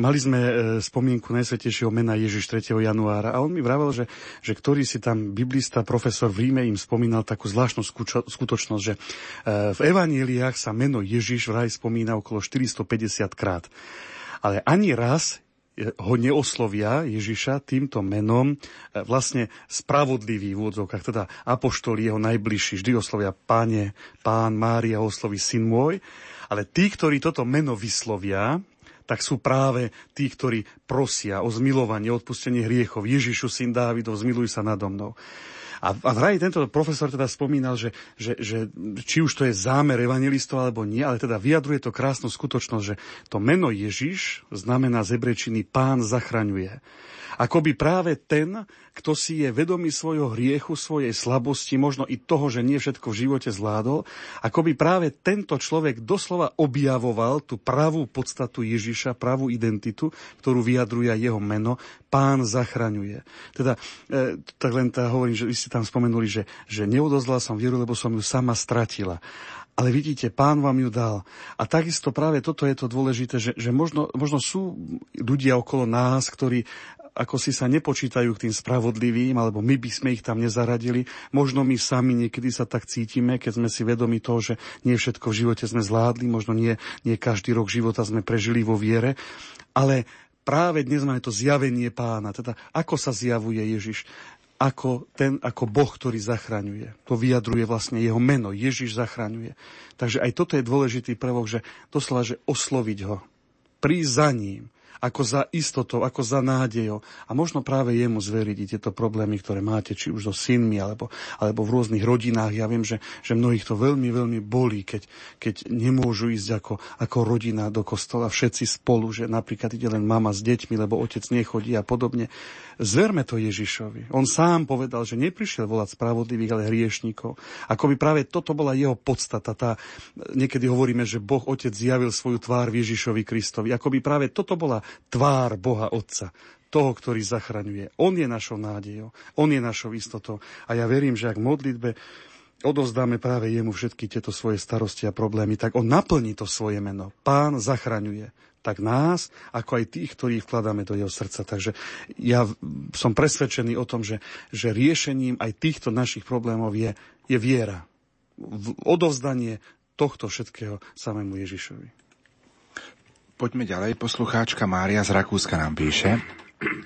Mali sme e, spomienku Najsvetejšieho mena Ježiš 3. januára a on mi vravel, že, že ktorý si tam biblista, profesor v Ríme im spomínal takú zvláštnu skutočnosť, že v evaníliách sa meno Ježiš vraj spomína okolo 450 krát. Ale ani raz ho neoslovia Ježiša týmto menom e, vlastne spravodlivý v úvodzovkách, teda apoštoli jeho najbližší, vždy oslovia páne, pán, Mária osloví syn môj, ale tí, ktorí toto meno vyslovia, tak sú práve tí, ktorí prosia o zmilovanie, odpustenie hriechov. Ježišu, syn Dávidov, zmiluj sa nado mnou. A, a vraj tento profesor teda spomínal, že, že, že či už to je zámer evangelistov alebo nie, ale teda vyjadruje to krásnu skutočnosť, že to meno Ježiš znamená z hebrečiny pán zachraňuje. Akoby práve ten, kto si je vedomý svojho hriechu, svojej slabosti, možno i toho, že nie všetko v živote zvládol, akoby práve tento človek doslova objavoval tú pravú podstatu Ježiša, pravú identitu, ktorú vyjadruje jeho meno, pán zachraňuje. Teda, e, tak len tá hovorím, že vy ste tam spomenuli, že, že neodozlal som vieru, lebo som ju sama stratila. Ale vidíte, pán vám ju dal. A takisto práve toto je to dôležité, že, že možno, možno sú ľudia okolo nás, ktorí ako si sa nepočítajú k tým spravodlivým, alebo my by sme ich tam nezaradili. Možno my sami niekedy sa tak cítime, keď sme si vedomi toho, že nie všetko v živote sme zvládli, možno nie, nie každý rok života sme prežili vo viere, ale práve dnes máme to zjavenie pána, teda ako sa zjavuje Ježiš ako ten, ako Boh, ktorý zachraňuje. To vyjadruje vlastne jeho meno. Ježiš zachraňuje. Takže aj toto je dôležitý prvok, že doslova, že osloviť ho. Prísť za ním ako za istotou, ako za nádejou. A možno práve jemu zveriť tieto problémy, ktoré máte, či už so synmi, alebo, alebo v rôznych rodinách. Ja viem, že, že mnohých to veľmi, veľmi bolí, keď, keď nemôžu ísť ako, ako rodina do kostola všetci spolu, že napríklad ide len mama s deťmi, lebo otec nechodí a podobne. Zverme to Ježišovi. On sám povedal, že neprišiel volať spravodlivých, ale hriešníkov. Ako by práve toto bola jeho podstata. Tá, niekedy hovoríme, že Boh Otec zjavil svoju tvár Ježišovi Kristovi. Ako by práve toto bola tvár Boha Otca toho, ktorý zachraňuje. On je našou nádejou, on je našou istotou. A ja verím, že ak v modlitbe odovzdáme práve jemu všetky tieto svoje starosti a problémy, tak on naplní to svoje meno. Pán zachraňuje tak nás, ako aj tých, ktorí vkladáme do jeho srdca. Takže ja som presvedčený o tom, že, že riešením aj týchto našich problémov je, je viera. Odovzdanie tohto všetkého samému Ježišovi. Poďme ďalej. Poslucháčka Mária z Rakúska nám píše.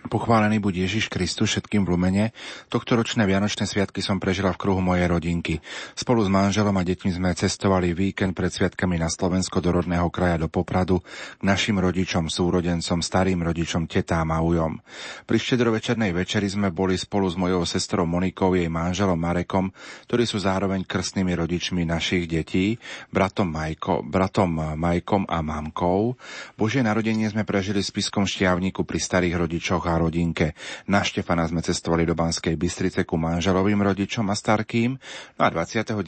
Pochválený buď Ježiš Kristus všetkým v Lumene. Tohto ročné Vianočné sviatky som prežila v kruhu mojej rodinky. Spolu s manželom a deťmi sme cestovali víkend pred sviatkami na Slovensko do rodného kraja do Popradu k našim rodičom, súrodencom, starým rodičom, tetám a ujom. Pri štedrovečernej večeri sme boli spolu s mojou sestrou Monikou, jej manželom Marekom, ktorí sú zároveň krstnými rodičmi našich detí, bratom, Majko, bratom Majkom a mamkou. Božie narodenie sme prežili v spiskom šťavníku pri starých rodičoch a rodinke. Na Štefana sme cestovali do Banskej Bystrice ku manželovým rodičom a starkým. No a 29.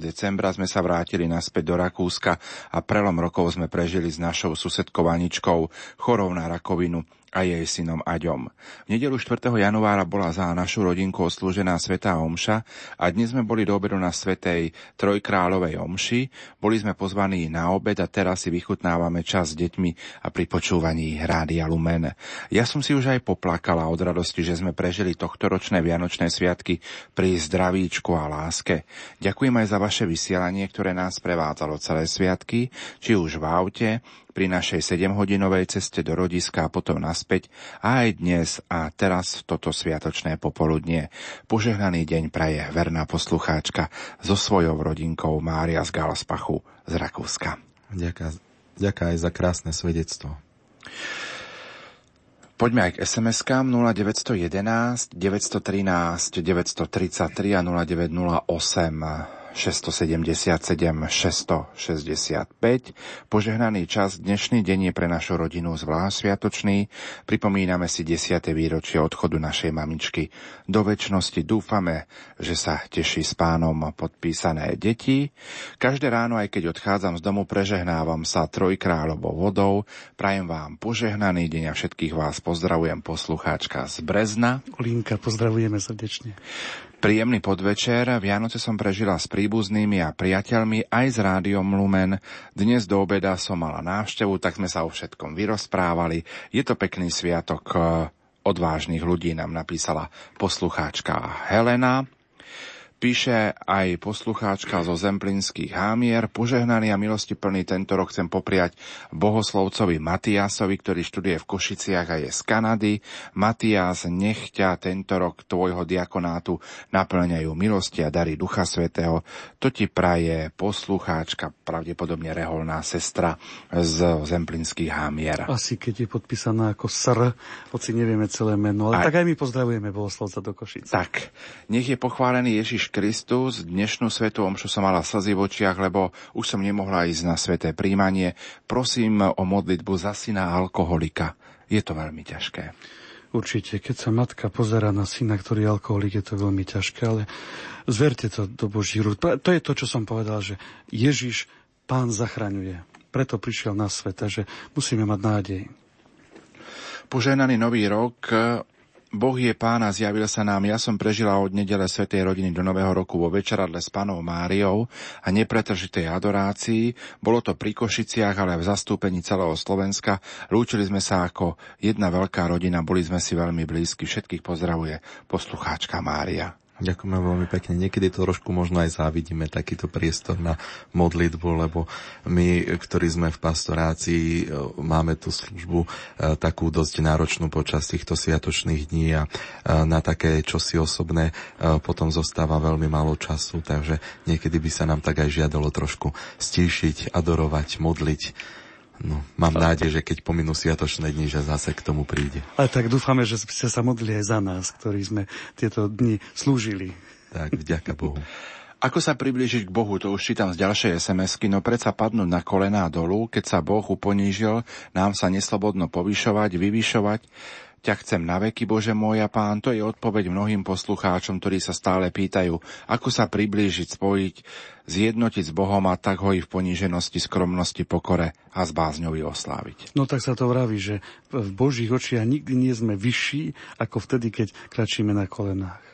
decembra sme sa vrátili naspäť do Rakúska a prelom rokov sme prežili s našou susedkou Aničkou, chorou na rakovinu a jej synom Aďom. V nedelu 4. januára bola za našu rodinku oslúžená Svetá Omša a dnes sme boli do obedu na Svetej Trojkráľovej Omši. Boli sme pozvaní na obed a teraz si vychutnávame čas s deťmi a pri počúvaní Rádia Lumen. Ja som si už aj poplakala od radosti, že sme prežili tohto ročné Vianočné sviatky pri zdravíčku a láske. Ďakujem aj za vaše vysielanie, ktoré nás prevádzalo celé sviatky, či už v aute, pri našej 7-hodinovej ceste do rodiska a potom naspäť a aj dnes a teraz toto sviatočné popoludnie. Požehnaný deň praje verná poslucháčka so svojou rodinkou Mária z Galspachu z Rakúska. Ďakujem aj za krásne svedectvo. Poďme aj k SMS-kám 0911 913 933 a 0908 677 665. Požehnaný čas dnešný deň je pre našu rodinu zvlášť sviatočný. Pripomíname si 10. výročie odchodu našej mamičky. Do väčšnosti dúfame, že sa teší s pánom podpísané deti. Každé ráno, aj keď odchádzam z domu, prežehnávam sa trojkráľovou vodou. Prajem vám požehnaný deň a všetkých vás pozdravujem poslucháčka z Brezna. Olinka, pozdravujeme srdečne. Príjemný podvečer, Vianoce som prežila s príbuznými a priateľmi aj s rádiom Lumen. Dnes do obeda som mala návštevu, tak sme sa o všetkom vyrozprávali. Je to pekný sviatok eh, odvážnych ľudí, nám napísala poslucháčka Helena. Píše aj poslucháčka zo Zemplínskych hámier. Požehnaný a milosti plný tento rok chcem popriať bohoslovcovi Matiasovi, ktorý študuje v Košiciach a je z Kanady. Matias, nech ťa tento rok tvojho diakonátu naplňajú milosti a dary Ducha Svetého. To ti praje poslucháčka, pravdepodobne reholná sestra z Zemplínskych hámier. Asi keď je podpísaná ako SR, hoci nevieme celé meno, ale aj. tak aj my pozdravujeme bohoslovca do Košic. Tak, nech je pochválený Ježiš Kristus. Dnešnú svetú omšu som mala slzy v očiach, lebo už som nemohla ísť na sveté príjmanie. Prosím o modlitbu za syna alkoholika. Je to veľmi ťažké. Určite, keď sa matka pozera na syna, ktorý je alkoholik, je to veľmi ťažké, ale zverte to do Boží rúd. To je to, čo som povedal, že Ježiš, Pán zachraňuje. Preto prišiel na svet, že musíme mať nádej. Poženaný nový rok Boh je pán a zjavil sa nám. Ja som prežila od nedele Svetej rodiny do Nového roku vo večeradle s panou Máriou a nepretržitej adorácii. Bolo to pri Košiciach, ale v zastúpení celého Slovenska. Lúčili sme sa ako jedna veľká rodina, boli sme si veľmi blízki. Všetkých pozdravuje poslucháčka Mária. Ďakujeme veľmi pekne. Niekedy trošku možno aj závidíme, takýto priestor na modlitbu, lebo my, ktorí sme v pastorácii, e, máme tú službu e, takú dosť náročnú počas týchto sviatočných dní a e, na také čosi osobné potom zostáva veľmi málo času, takže niekedy by sa nám tak aj žiadalo trošku stíšiť, adorovať, modliť No, mám nádej, že keď pominú sviatočné dni, že zase k tomu príde. Ale tak dúfame, že ste sa modlili aj za nás, ktorí sme tieto dni slúžili. Tak, vďaka Bohu. Ako sa priblížiť k Bohu, to už čítam z ďalšej SMS-ky, no predsa padnúť na kolená dolu, keď sa Boh uponížil, nám sa neslobodno povyšovať, vyvyšovať, ťa chcem na veky, Bože môj a Pán, to je odpoveď mnohým poslucháčom, ktorí sa stále pýtajú, ako sa priblížiť, spojiť, zjednotiť s Bohom a tak ho i v poníženosti, skromnosti, pokore a s bázňovi osláviť. No tak sa to vraví, že v Božích očiach nikdy nie sme vyšší, ako vtedy, keď kračíme na kolenách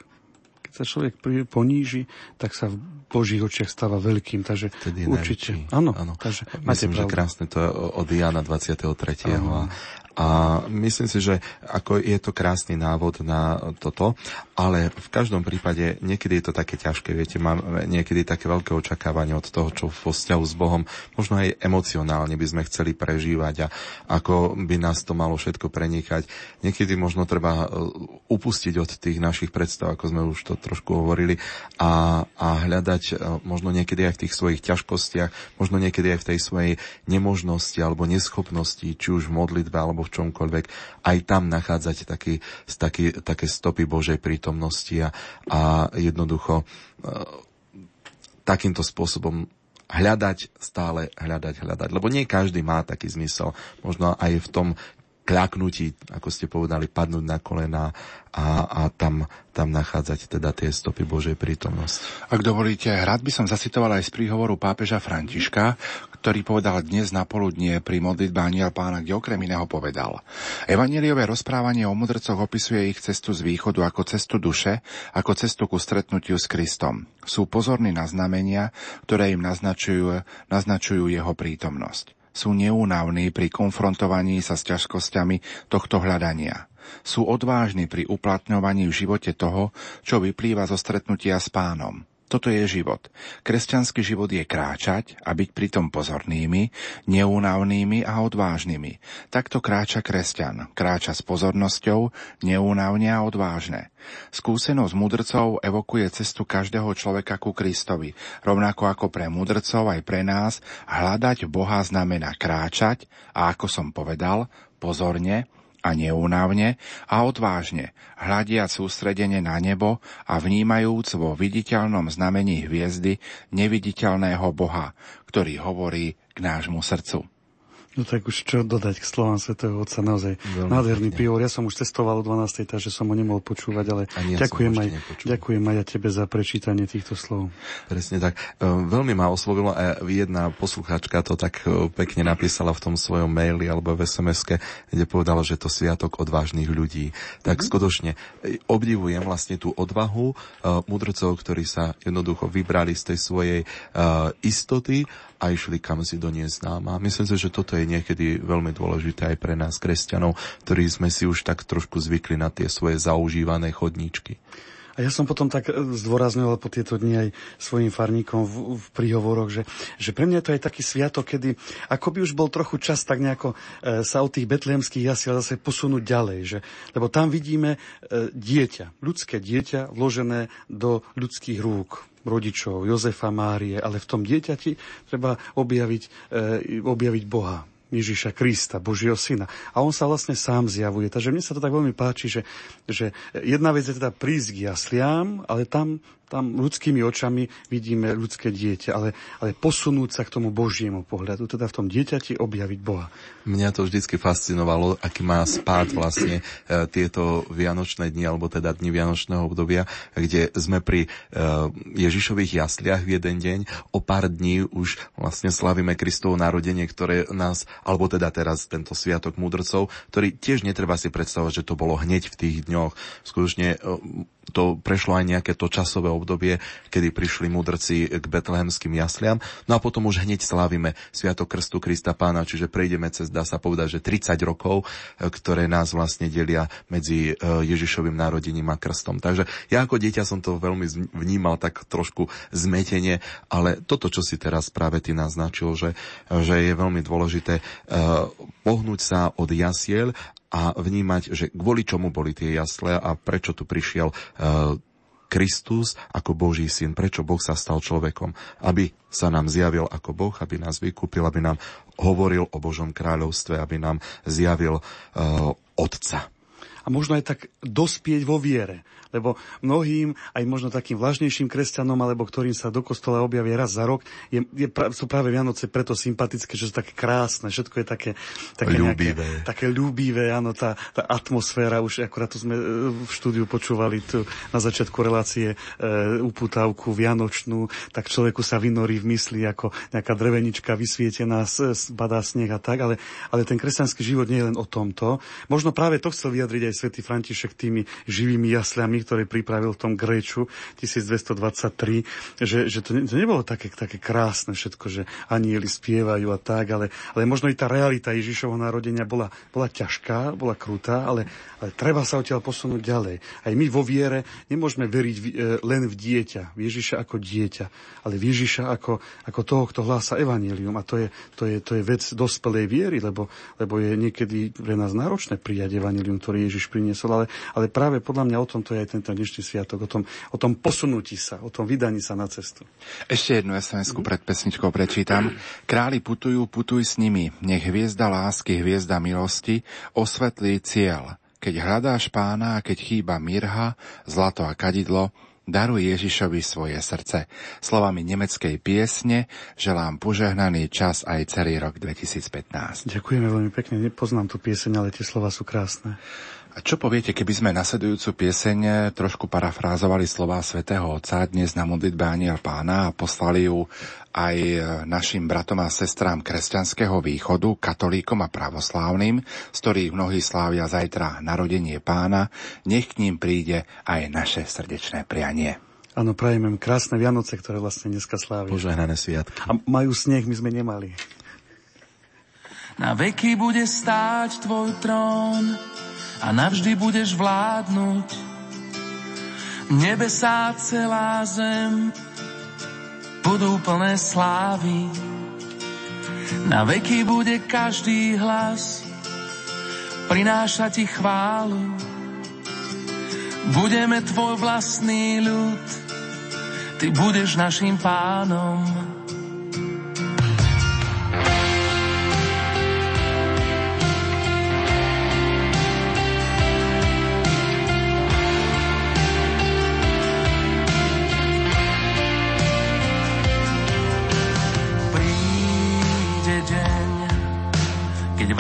keď sa človek poníži, tak sa v Božích očiach stáva veľkým. Takže Vtedy určite. Áno, áno. Takže Myslím, že krásne to je od Jana 23. Áno. A myslím si, že ako je to krásny návod na toto, ale v každom prípade niekedy je to také ťažké, viete, mám niekedy také veľké očakávanie od toho, čo vo vzťahu s Bohom, možno aj emocionálne by sme chceli prežívať a ako by nás to malo všetko prenikať. Niekedy možno treba e, upustiť od tých našich predstav, ako sme už to trošku hovorili, a, a hľadať e, možno niekedy aj v tých svojich ťažkostiach, možno niekedy aj v tej svojej nemožnosti alebo neschopnosti, či už v modlitbe alebo v čomkoľvek, aj tam nachádzať taký, taký, také stopy Božej prítomnosti a, a jednoducho e, takýmto spôsobom hľadať, stále hľadať, hľadať. Lebo nie každý má taký zmysel. Možno aj v tom kľaknutí, ako ste povedali, padnúť na kolena a, a tam, tam nachádzať teda tie stopy Božej prítomnosti. Ak dovolíte, rád by som zacitoval aj z príhovoru pápeža Františka, ktorý povedal dnes na poludnie pri modlitbe Aniel pána, kde okrem iného povedal. Evangeliové rozprávanie o mudrcoch opisuje ich cestu z východu ako cestu duše, ako cestu ku stretnutiu s Kristom. Sú pozorní na znamenia, ktoré im naznačujú, naznačujú jeho prítomnosť sú neúnavní pri konfrontovaní sa s ťažkosťami tohto hľadania. Sú odvážni pri uplatňovaní v živote toho, čo vyplýva zo stretnutia s pánom. Toto je život. Kresťanský život je kráčať a byť pritom pozornými, neúnavnými a odvážnymi. Takto kráča kresťan. Kráča s pozornosťou, neúnavne a odvážne. Skúsenosť mudrcov evokuje cestu každého človeka ku Kristovi. Rovnako ako pre mudrcov aj pre nás, hľadať Boha znamená kráčať a ako som povedal, pozorne, a neúnavne a odvážne, hľadia sústredene na nebo a vnímajúc vo viditeľnom znamení hviezdy neviditeľného Boha, ktorý hovorí k nášmu srdcu. No tak už čo dodať k slovám svätého Otca, naozaj Veľmi nádherný príhovor. Ja som už cestoval o 12. takže som ho nemohol počúvať, ale ja ďakujem, aj, ďakujem aj ja tebe za prečítanie týchto slov. Presne tak. E, veľmi ma oslovilo a jedna poslucháčka to tak e, pekne napísala v tom svojom maili alebo v sms kde povedala, že to sviatok odvážnych ľudí. Tak mm-hmm. skutočne e, obdivujem vlastne tú odvahu mudrcov, ktorí sa jednoducho vybrali z tej svojej istoty a išli kam si do neznáma. Myslím si, že toto je niekedy veľmi dôležité aj pre nás, kresťanov, ktorí sme si už tak trošku zvykli na tie svoje zaužívané chodníčky. A ja som potom tak e, zdôrazňoval po tieto dni aj svojim farníkom v, v príhovoroch, že, že pre mňa to je taký sviatok, kedy ako by už bol trochu čas tak nejako e, sa od tých betlehemských jasiel zase posunúť ďalej. Že, lebo tam vidíme e, dieťa, ľudské dieťa vložené do ľudských rúk rodičov, Jozefa, Márie, ale v tom dieťati treba objaviť, e, objaviť Boha. Ježiša Krista, Božieho syna. A on sa vlastne sám zjavuje. Takže mne sa to tak veľmi páči, že, že jedna vec je teda prísť k jasliám, ale tam tam ľudskými očami vidíme ľudské dieťa, ale, ale posunúť sa k tomu Božiemu pohľadu, teda v tom dieťati objaviť Boha. Mňa to vždycky fascinovalo, aký má spád vlastne e, tieto vianočné dni, alebo teda dni vianočného obdobia, kde sme pri e, Ježišových jasliach v jeden deň, o pár dní už vlastne slavíme Kristovo narodenie, ktoré nás, alebo teda teraz tento sviatok mudrcov, ktorý tiež netreba si predstavovať, že to bolo hneď v tých dňoch. Skutočne e, to prešlo aj nejaké to časové obdobie, kedy prišli mudrci k betlehemským jasliam. No a potom už hneď slávime Sviatok Krstu Krista Pána, čiže prejdeme cez, dá sa povedať, že 30 rokov, e, ktoré nás vlastne delia medzi e, Ježišovým narodením a krstom. Takže ja ako dieťa som to veľmi vnímal tak trošku zmetenie, ale toto, čo si teraz práve ty naznačil, že, že je veľmi dôležité pohnúť sa od jasiel a vnímať, že kvôli čomu boli tie jasle a prečo tu prišiel uh, Kristus ako Boží syn, prečo Boh sa stal človekom, aby sa nám zjavil ako Boh, aby nás vykúpil, aby nám hovoril o Božom kráľovstve, aby nám zjavil uh, Otca a možno aj tak dospieť vo viere. Lebo mnohým, aj možno takým vlažnejším kresťanom, alebo ktorým sa do kostola objavia raz za rok, je, je, sú práve Vianoce preto sympatické, že sú také krásne, všetko je také, také ľúbivé. Nejaké, také ľúbivé, áno, tá, tá atmosféra, už akurát tu sme e, v štúdiu počúvali tu na začiatku relácie e, uputávku vianočnú, tak človeku sa vynorí v mysli ako nejaká drevenička vysvietená, badá sneh a tak, ale, ale ten kresťanský život nie je len o tomto. Možno práve to chcel vyjadriť aj aj svätý František tými živými jasliami, ktoré pripravil v tom Gréču 1223, že, že to, ne, to nebolo také, také krásne všetko, že anieli spievajú a tak, ale, ale možno i tá realita Ježišovho narodenia bola, bola ťažká, bola krutá, ale, ale treba sa odtiaľ posunúť ďalej. Aj my vo viere nemôžeme veriť v, e, len v dieťa, v Ježiša ako dieťa, ale v Ježiša ako, ako toho, kto hlása evanílium. A to je, to je, to je vec dospelej viery, lebo, lebo je niekedy pre nás náročné prijať evanílium, ktorý Ježiš priniesol. Ale, ale práve podľa mňa o tom to je aj tento dnešný sviatok, o tom, o tom posunutí sa, o tom vydaní sa na cestu. Ešte jednu sms mm. pred pesničkou prečítam. Králi putujú, putuj s nimi. Nech hviezda lásky, hviezda milosti osvetlí cieľ. Keď hľadáš pána a keď chýba mirha, zlato a kadidlo, daruj Ježišovi svoje srdce. Slovami nemeckej piesne želám požehnaný čas aj celý rok 2015. Ďakujeme veľmi pekne, nepoznám tú pieseň, ale tie slova sú krásne. A čo poviete, keby sme nasledujúcu pieseň trošku parafrázovali slova svätého Otca dnes na modlitbe Aniel Pána a poslali ju aj našim bratom a sestrám kresťanského východu, katolíkom a pravoslávnym, z ktorých mnohí slávia zajtra narodenie pána, nech k ním príde aj naše srdečné prianie. Áno, prajeme krásne Vianoce, ktoré vlastne dneska slávia. Požehnané sviatky. A majú sneh, my sme nemali. Na veky bude stáť tvoj trón, a navždy budeš vládnuť. Nebesá celá zem budú plné slávy. Na veky bude každý hlas prinášať ti chválu. Budeme tvoj vlastný ľud, ty budeš našim pánom.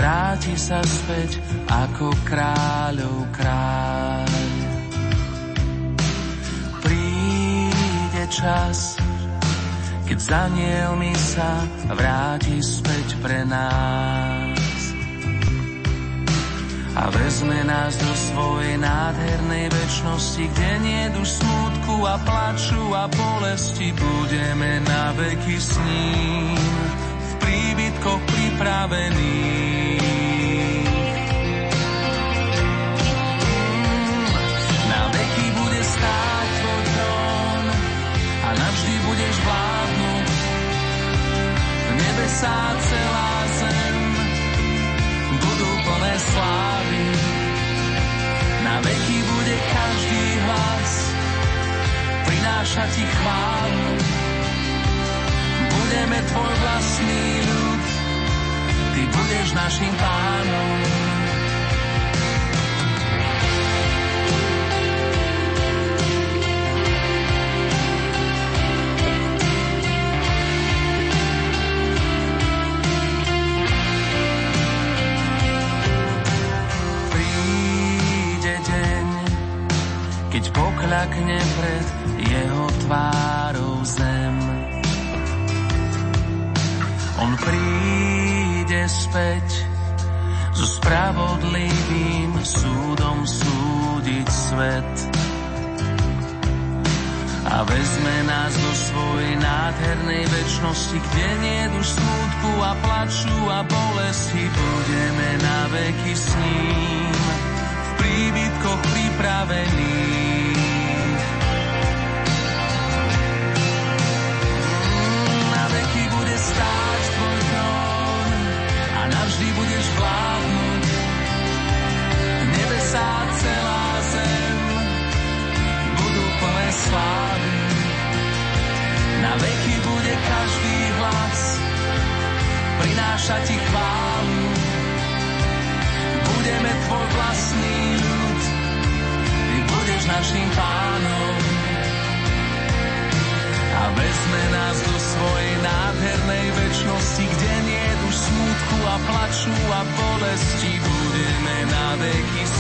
Vráti sa späť ako kráľov kráľ. Príde čas, keď za mi sa vráti späť pre nás. A vezme nás do svojej nádhernej väčšnosti, kde nie duš smutku a plaču a bolesti, budeme na veky s ním v príbytkoch pripravení. Nebesá celá zem budú plné slávy. Na veky bude každý hlas prinášať ti chválu. Budeme tvoj vlastný ľud, ty budeš našim pánom. Zakne pred jeho tvárou zem. On príde späť so spravodlivým súdom súdiť svet a vezme nás do svojej nádhernej väčšnosti, kde nie duš smutku a plaču a bolesti, budeme na veky s ním v príbytkoch pripravení. Na veky bude každý hlas prinášať ti chválu. Budeme tvoj vlastný ľud, ty budeš našim pánom. A vezme nás do svojej nádhernej väčšnosti, kde nie už smutku a plaču a bolesti. Budeme na veky s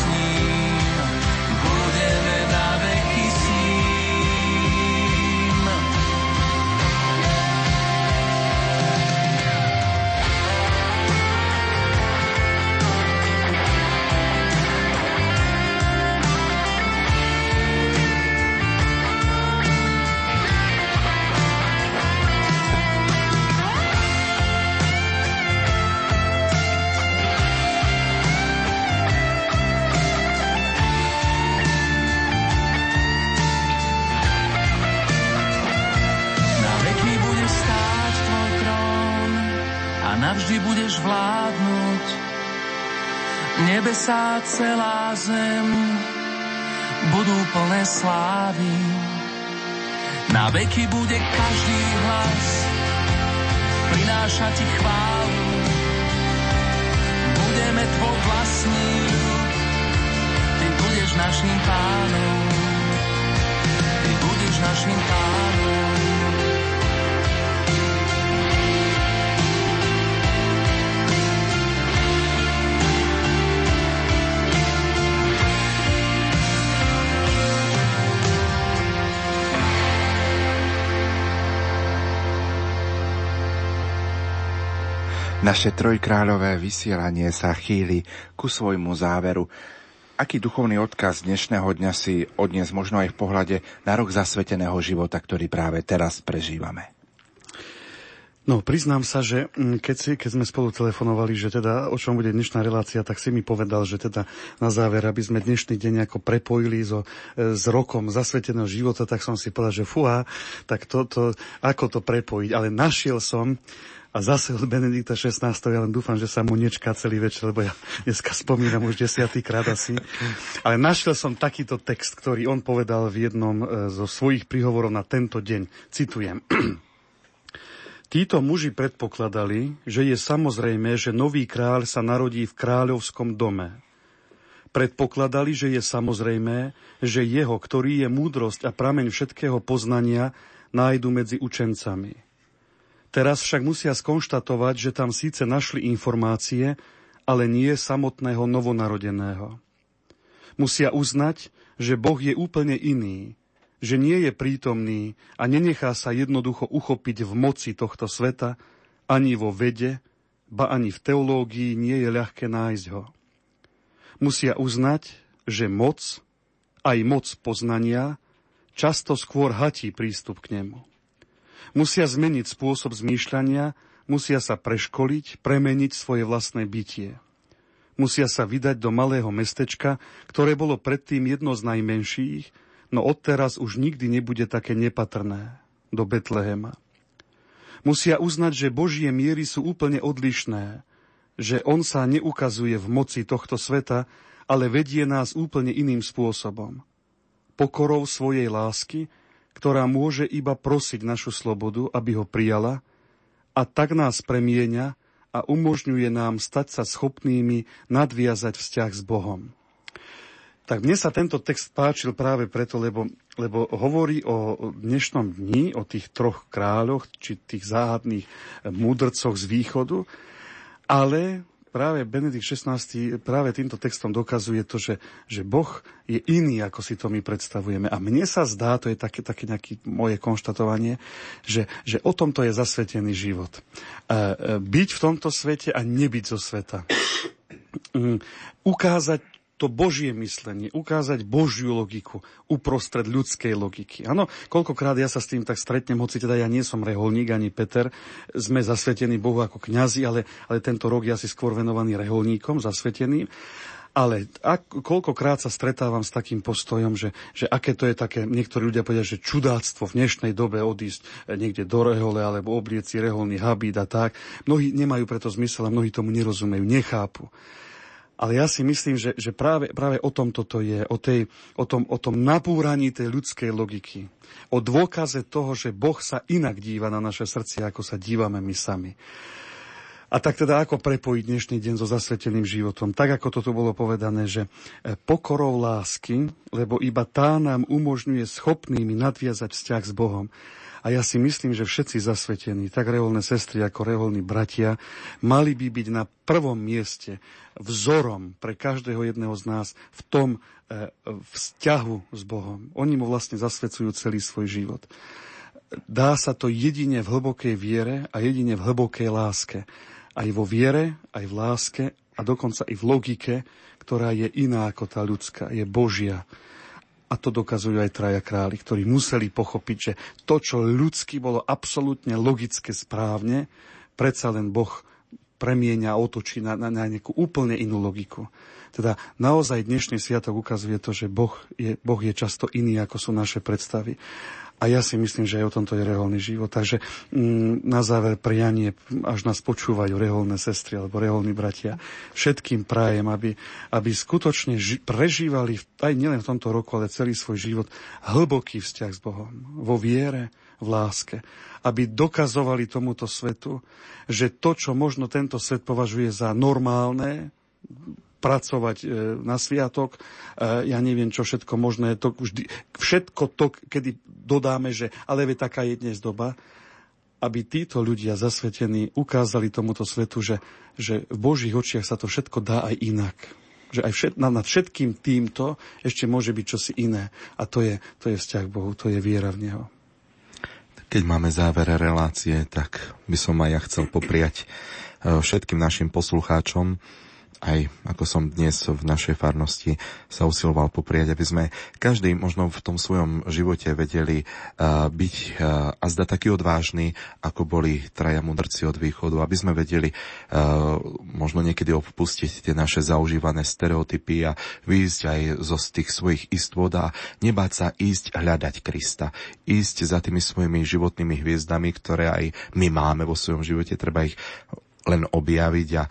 Nebesá celá zem budú plné slávy. Na veky bude každý hlas prinášať ti chválu. Budeme tvoj vlastný ľud, ty budeš našim pánom. Ty budeš našim pánom. Naše trojkráľové vysielanie sa chýli ku svojmu záveru. Aký duchovný odkaz dnešného dňa si odnes možno aj v pohľade na rok zasveteného života, ktorý práve teraz prežívame? No, priznám sa, že mm, keď, si, keď sme spolu telefonovali, že teda o čom bude dnešná relácia, tak si mi povedal, že teda na záver, aby sme dnešný deň ako prepojili so, e, s rokom zasveteného života, tak som si povedal, že fúha, tak to, to, ako to prepojiť. Ale našiel som a zase od Benedikta 16. Ja len dúfam, že sa mu nečká celý večer, lebo ja dneska spomínam už desiatýkrát asi. Ale našiel som takýto text, ktorý on povedal v jednom e, zo svojich príhovorov na tento deň. Citujem. Títo muži predpokladali, že je samozrejme, že nový kráľ sa narodí v kráľovskom dome. Predpokladali, že je samozrejme, že jeho, ktorý je múdrosť a prameň všetkého poznania, nájdu medzi učencami. Teraz však musia skonštatovať, že tam síce našli informácie, ale nie samotného novonarodeného. Musia uznať, že Boh je úplne iný, že nie je prítomný a nenechá sa jednoducho uchopiť v moci tohto sveta, ani vo vede, ba ani v teológii nie je ľahké nájsť ho. Musia uznať, že moc, aj moc poznania, často skôr hatí prístup k nemu. Musia zmeniť spôsob zmýšľania, musia sa preškoliť, premeniť svoje vlastné bytie. Musia sa vydať do malého mestečka, ktoré bolo predtým jedno z najmenších, no odteraz už nikdy nebude také nepatrné, do Betlehema. Musia uznať, že Božie miery sú úplne odlišné, že On sa neukazuje v moci tohto sveta, ale vedie nás úplne iným spôsobom. Pokorou svojej lásky, ktorá môže iba prosiť našu slobodu, aby ho prijala a tak nás premieňa a umožňuje nám stať sa schopnými nadviazať vzťah s Bohom. Tak mne sa tento text páčil práve preto, lebo, lebo hovorí o dnešnom dni, o tých troch kráľoch, či tých záhadných múdrcoch z východu, ale práve Benedikt XVI práve týmto textom dokazuje to, že, že Boh je iný, ako si to my predstavujeme. A mne sa zdá, to je také, také nejaké moje konštatovanie, že, že o tomto je zasvetený život. E, e, byť v tomto svete a nebyť zo sveta. Mm, ukázať to Božie myslenie, ukázať Božiu logiku uprostred ľudskej logiky. Áno, koľkokrát ja sa s tým tak stretnem, hoci teda ja nie som reholník ani Peter, sme zasvetení Bohu ako kňazi, ale, ale tento rok ja si skôr venovaný reholníkom, zasveteným. Ale ak, koľkokrát sa stretávam s takým postojom, že, že aké to je také, niektorí ľudia povedia, že čudáctvo v dnešnej dobe odísť niekde do rehole alebo oblieť si reholný habít a tak. Mnohí nemajú preto zmysel a mnohí tomu nerozumejú, nechápu. Ale ja si myslím, že, že práve, práve o tom toto je, o, tej, o, tom, o tom napúraní tej ľudskej logiky. O dôkaze toho, že Boh sa inak díva na naše srdcia, ako sa dívame my sami. A tak teda ako prepojiť dnešný deň so zasveteným životom? Tak ako toto bolo povedané, že e, pokorou lásky, lebo iba tá nám umožňuje schopnými nadviazať vzťah s Bohom. A ja si myslím, že všetci zasvetení, tak reholné sestry ako reholní bratia, mali by byť na prvom mieste vzorom pre každého jedného z nás v tom e, vzťahu s Bohom. Oni mu vlastne zasvecujú celý svoj život. Dá sa to jedine v hlbokej viere a jedine v hlbokej láske. Aj vo viere, aj v láske a dokonca i v logike, ktorá je iná ako tá ľudská, je Božia. A to dokazujú aj traja králi, ktorí museli pochopiť, že to, čo ľudsky bolo absolútne logické správne, predsa len Boh premieňa a otočí na, na, na nejakú úplne inú logiku. Teda naozaj dnešný sviatok ukazuje to, že boh je, boh je často iný, ako sú naše predstavy. A ja si myslím, že aj o tomto je reholný život. Takže mm, na záver prianie, až nás počúvajú reholné sestry alebo reholní bratia, všetkým prajem, aby, aby skutočne ži- prežívali aj nielen v tomto roku, ale celý svoj život hlboký vzťah s Bohom. Vo viere, v láske. Aby dokazovali tomuto svetu, že to, čo možno tento svet považuje za normálne, pracovať e, na sviatok, e, ja neviem, čo všetko možné, to vždy, všetko to, kedy dodáme, že ale vie, taká je dnes doba, aby títo ľudia zasvetení ukázali tomuto svetu, že, že v Božích očiach sa to všetko dá aj inak. Že aj všet, nad všetkým týmto ešte môže byť čosi iné. A to je, to je vzťah k Bohu, to je viera v Neho. Keď máme závere relácie, tak by som aj ja chcel popriať e, všetkým našim poslucháčom, aj ako som dnes v našej farnosti sa usiloval poprieť, aby sme každý možno v tom svojom živote vedeli uh, byť uh, a zda taký odvážny, ako boli traja mudrci od východu, aby sme vedeli uh, možno niekedy opustiť tie naše zaužívané stereotypy a výjsť aj zo tých svojich istôt a nebáť sa ísť hľadať Krista. Ísť za tými svojimi životnými hviezdami, ktoré aj my máme vo svojom živote, treba ich len objaviť a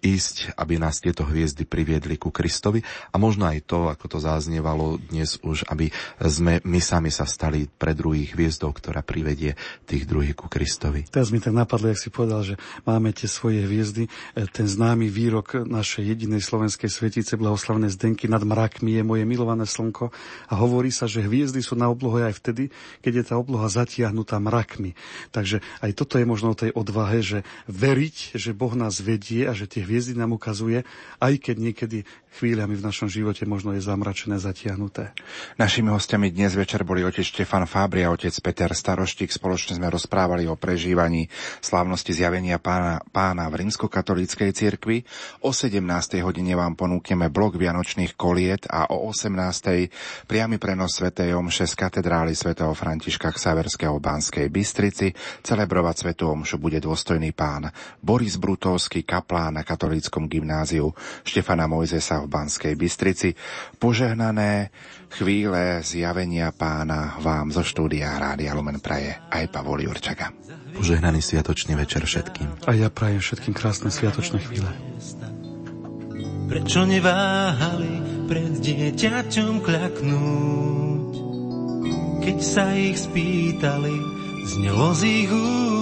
ísť, aby nás tieto hviezdy priviedli ku Kristovi a možno aj to, ako to zaznievalo dnes už, aby sme my sami sa stali pre druhých hviezdou, ktorá privedie tých druhých ku Kristovi. Teraz mi tak napadlo, jak si povedal, že máme tie svoje hviezdy. E, ten známy výrok našej jedinej slovenskej svetice, blahoslavné Zdenky, nad mrakmi je moje milované slnko a hovorí sa, že hviezdy sú na oblohe aj vtedy, keď je tá obloha zatiahnutá mrakmi. Takže aj toto je možno o tej odvahe, že veriť, že Boh nás vedie a že tie hviezdy nám ukazuje, aj keď niekedy chvíľami v našom živote možno je zamračené, zatiahnuté. Našimi hostiami dnes večer boli otec Štefan Fábri a otec Peter Staroštík. Spoločne sme rozprávali o prežívaní slávnosti zjavenia pána, pána v rímskokatolíckej cirkvi. O 17. hodine vám ponúkneme blok Vianočných koliet a o 18. priamy prenos svätej Omše z katedrály svätého Františka Ksaverského Banskej Bystrici. Celebrovať svätú Omšu bude dôstojný pán Boris Brutovský, kaplán na katolíckom gymnáziu Štefana Mojzesa v Banskej Bystrici. Požehnané chvíle zjavenia pána vám zo štúdia Rádia Lumen Praje aj Pavol Jurčaga. Požehnaný sviatočný večer všetkým. A ja prajem všetkým krásne sviatočné chvíle. Prečo neváhali pred dieťaťom kľaknúť? Keď sa ich spýtali, znelo z ich úst.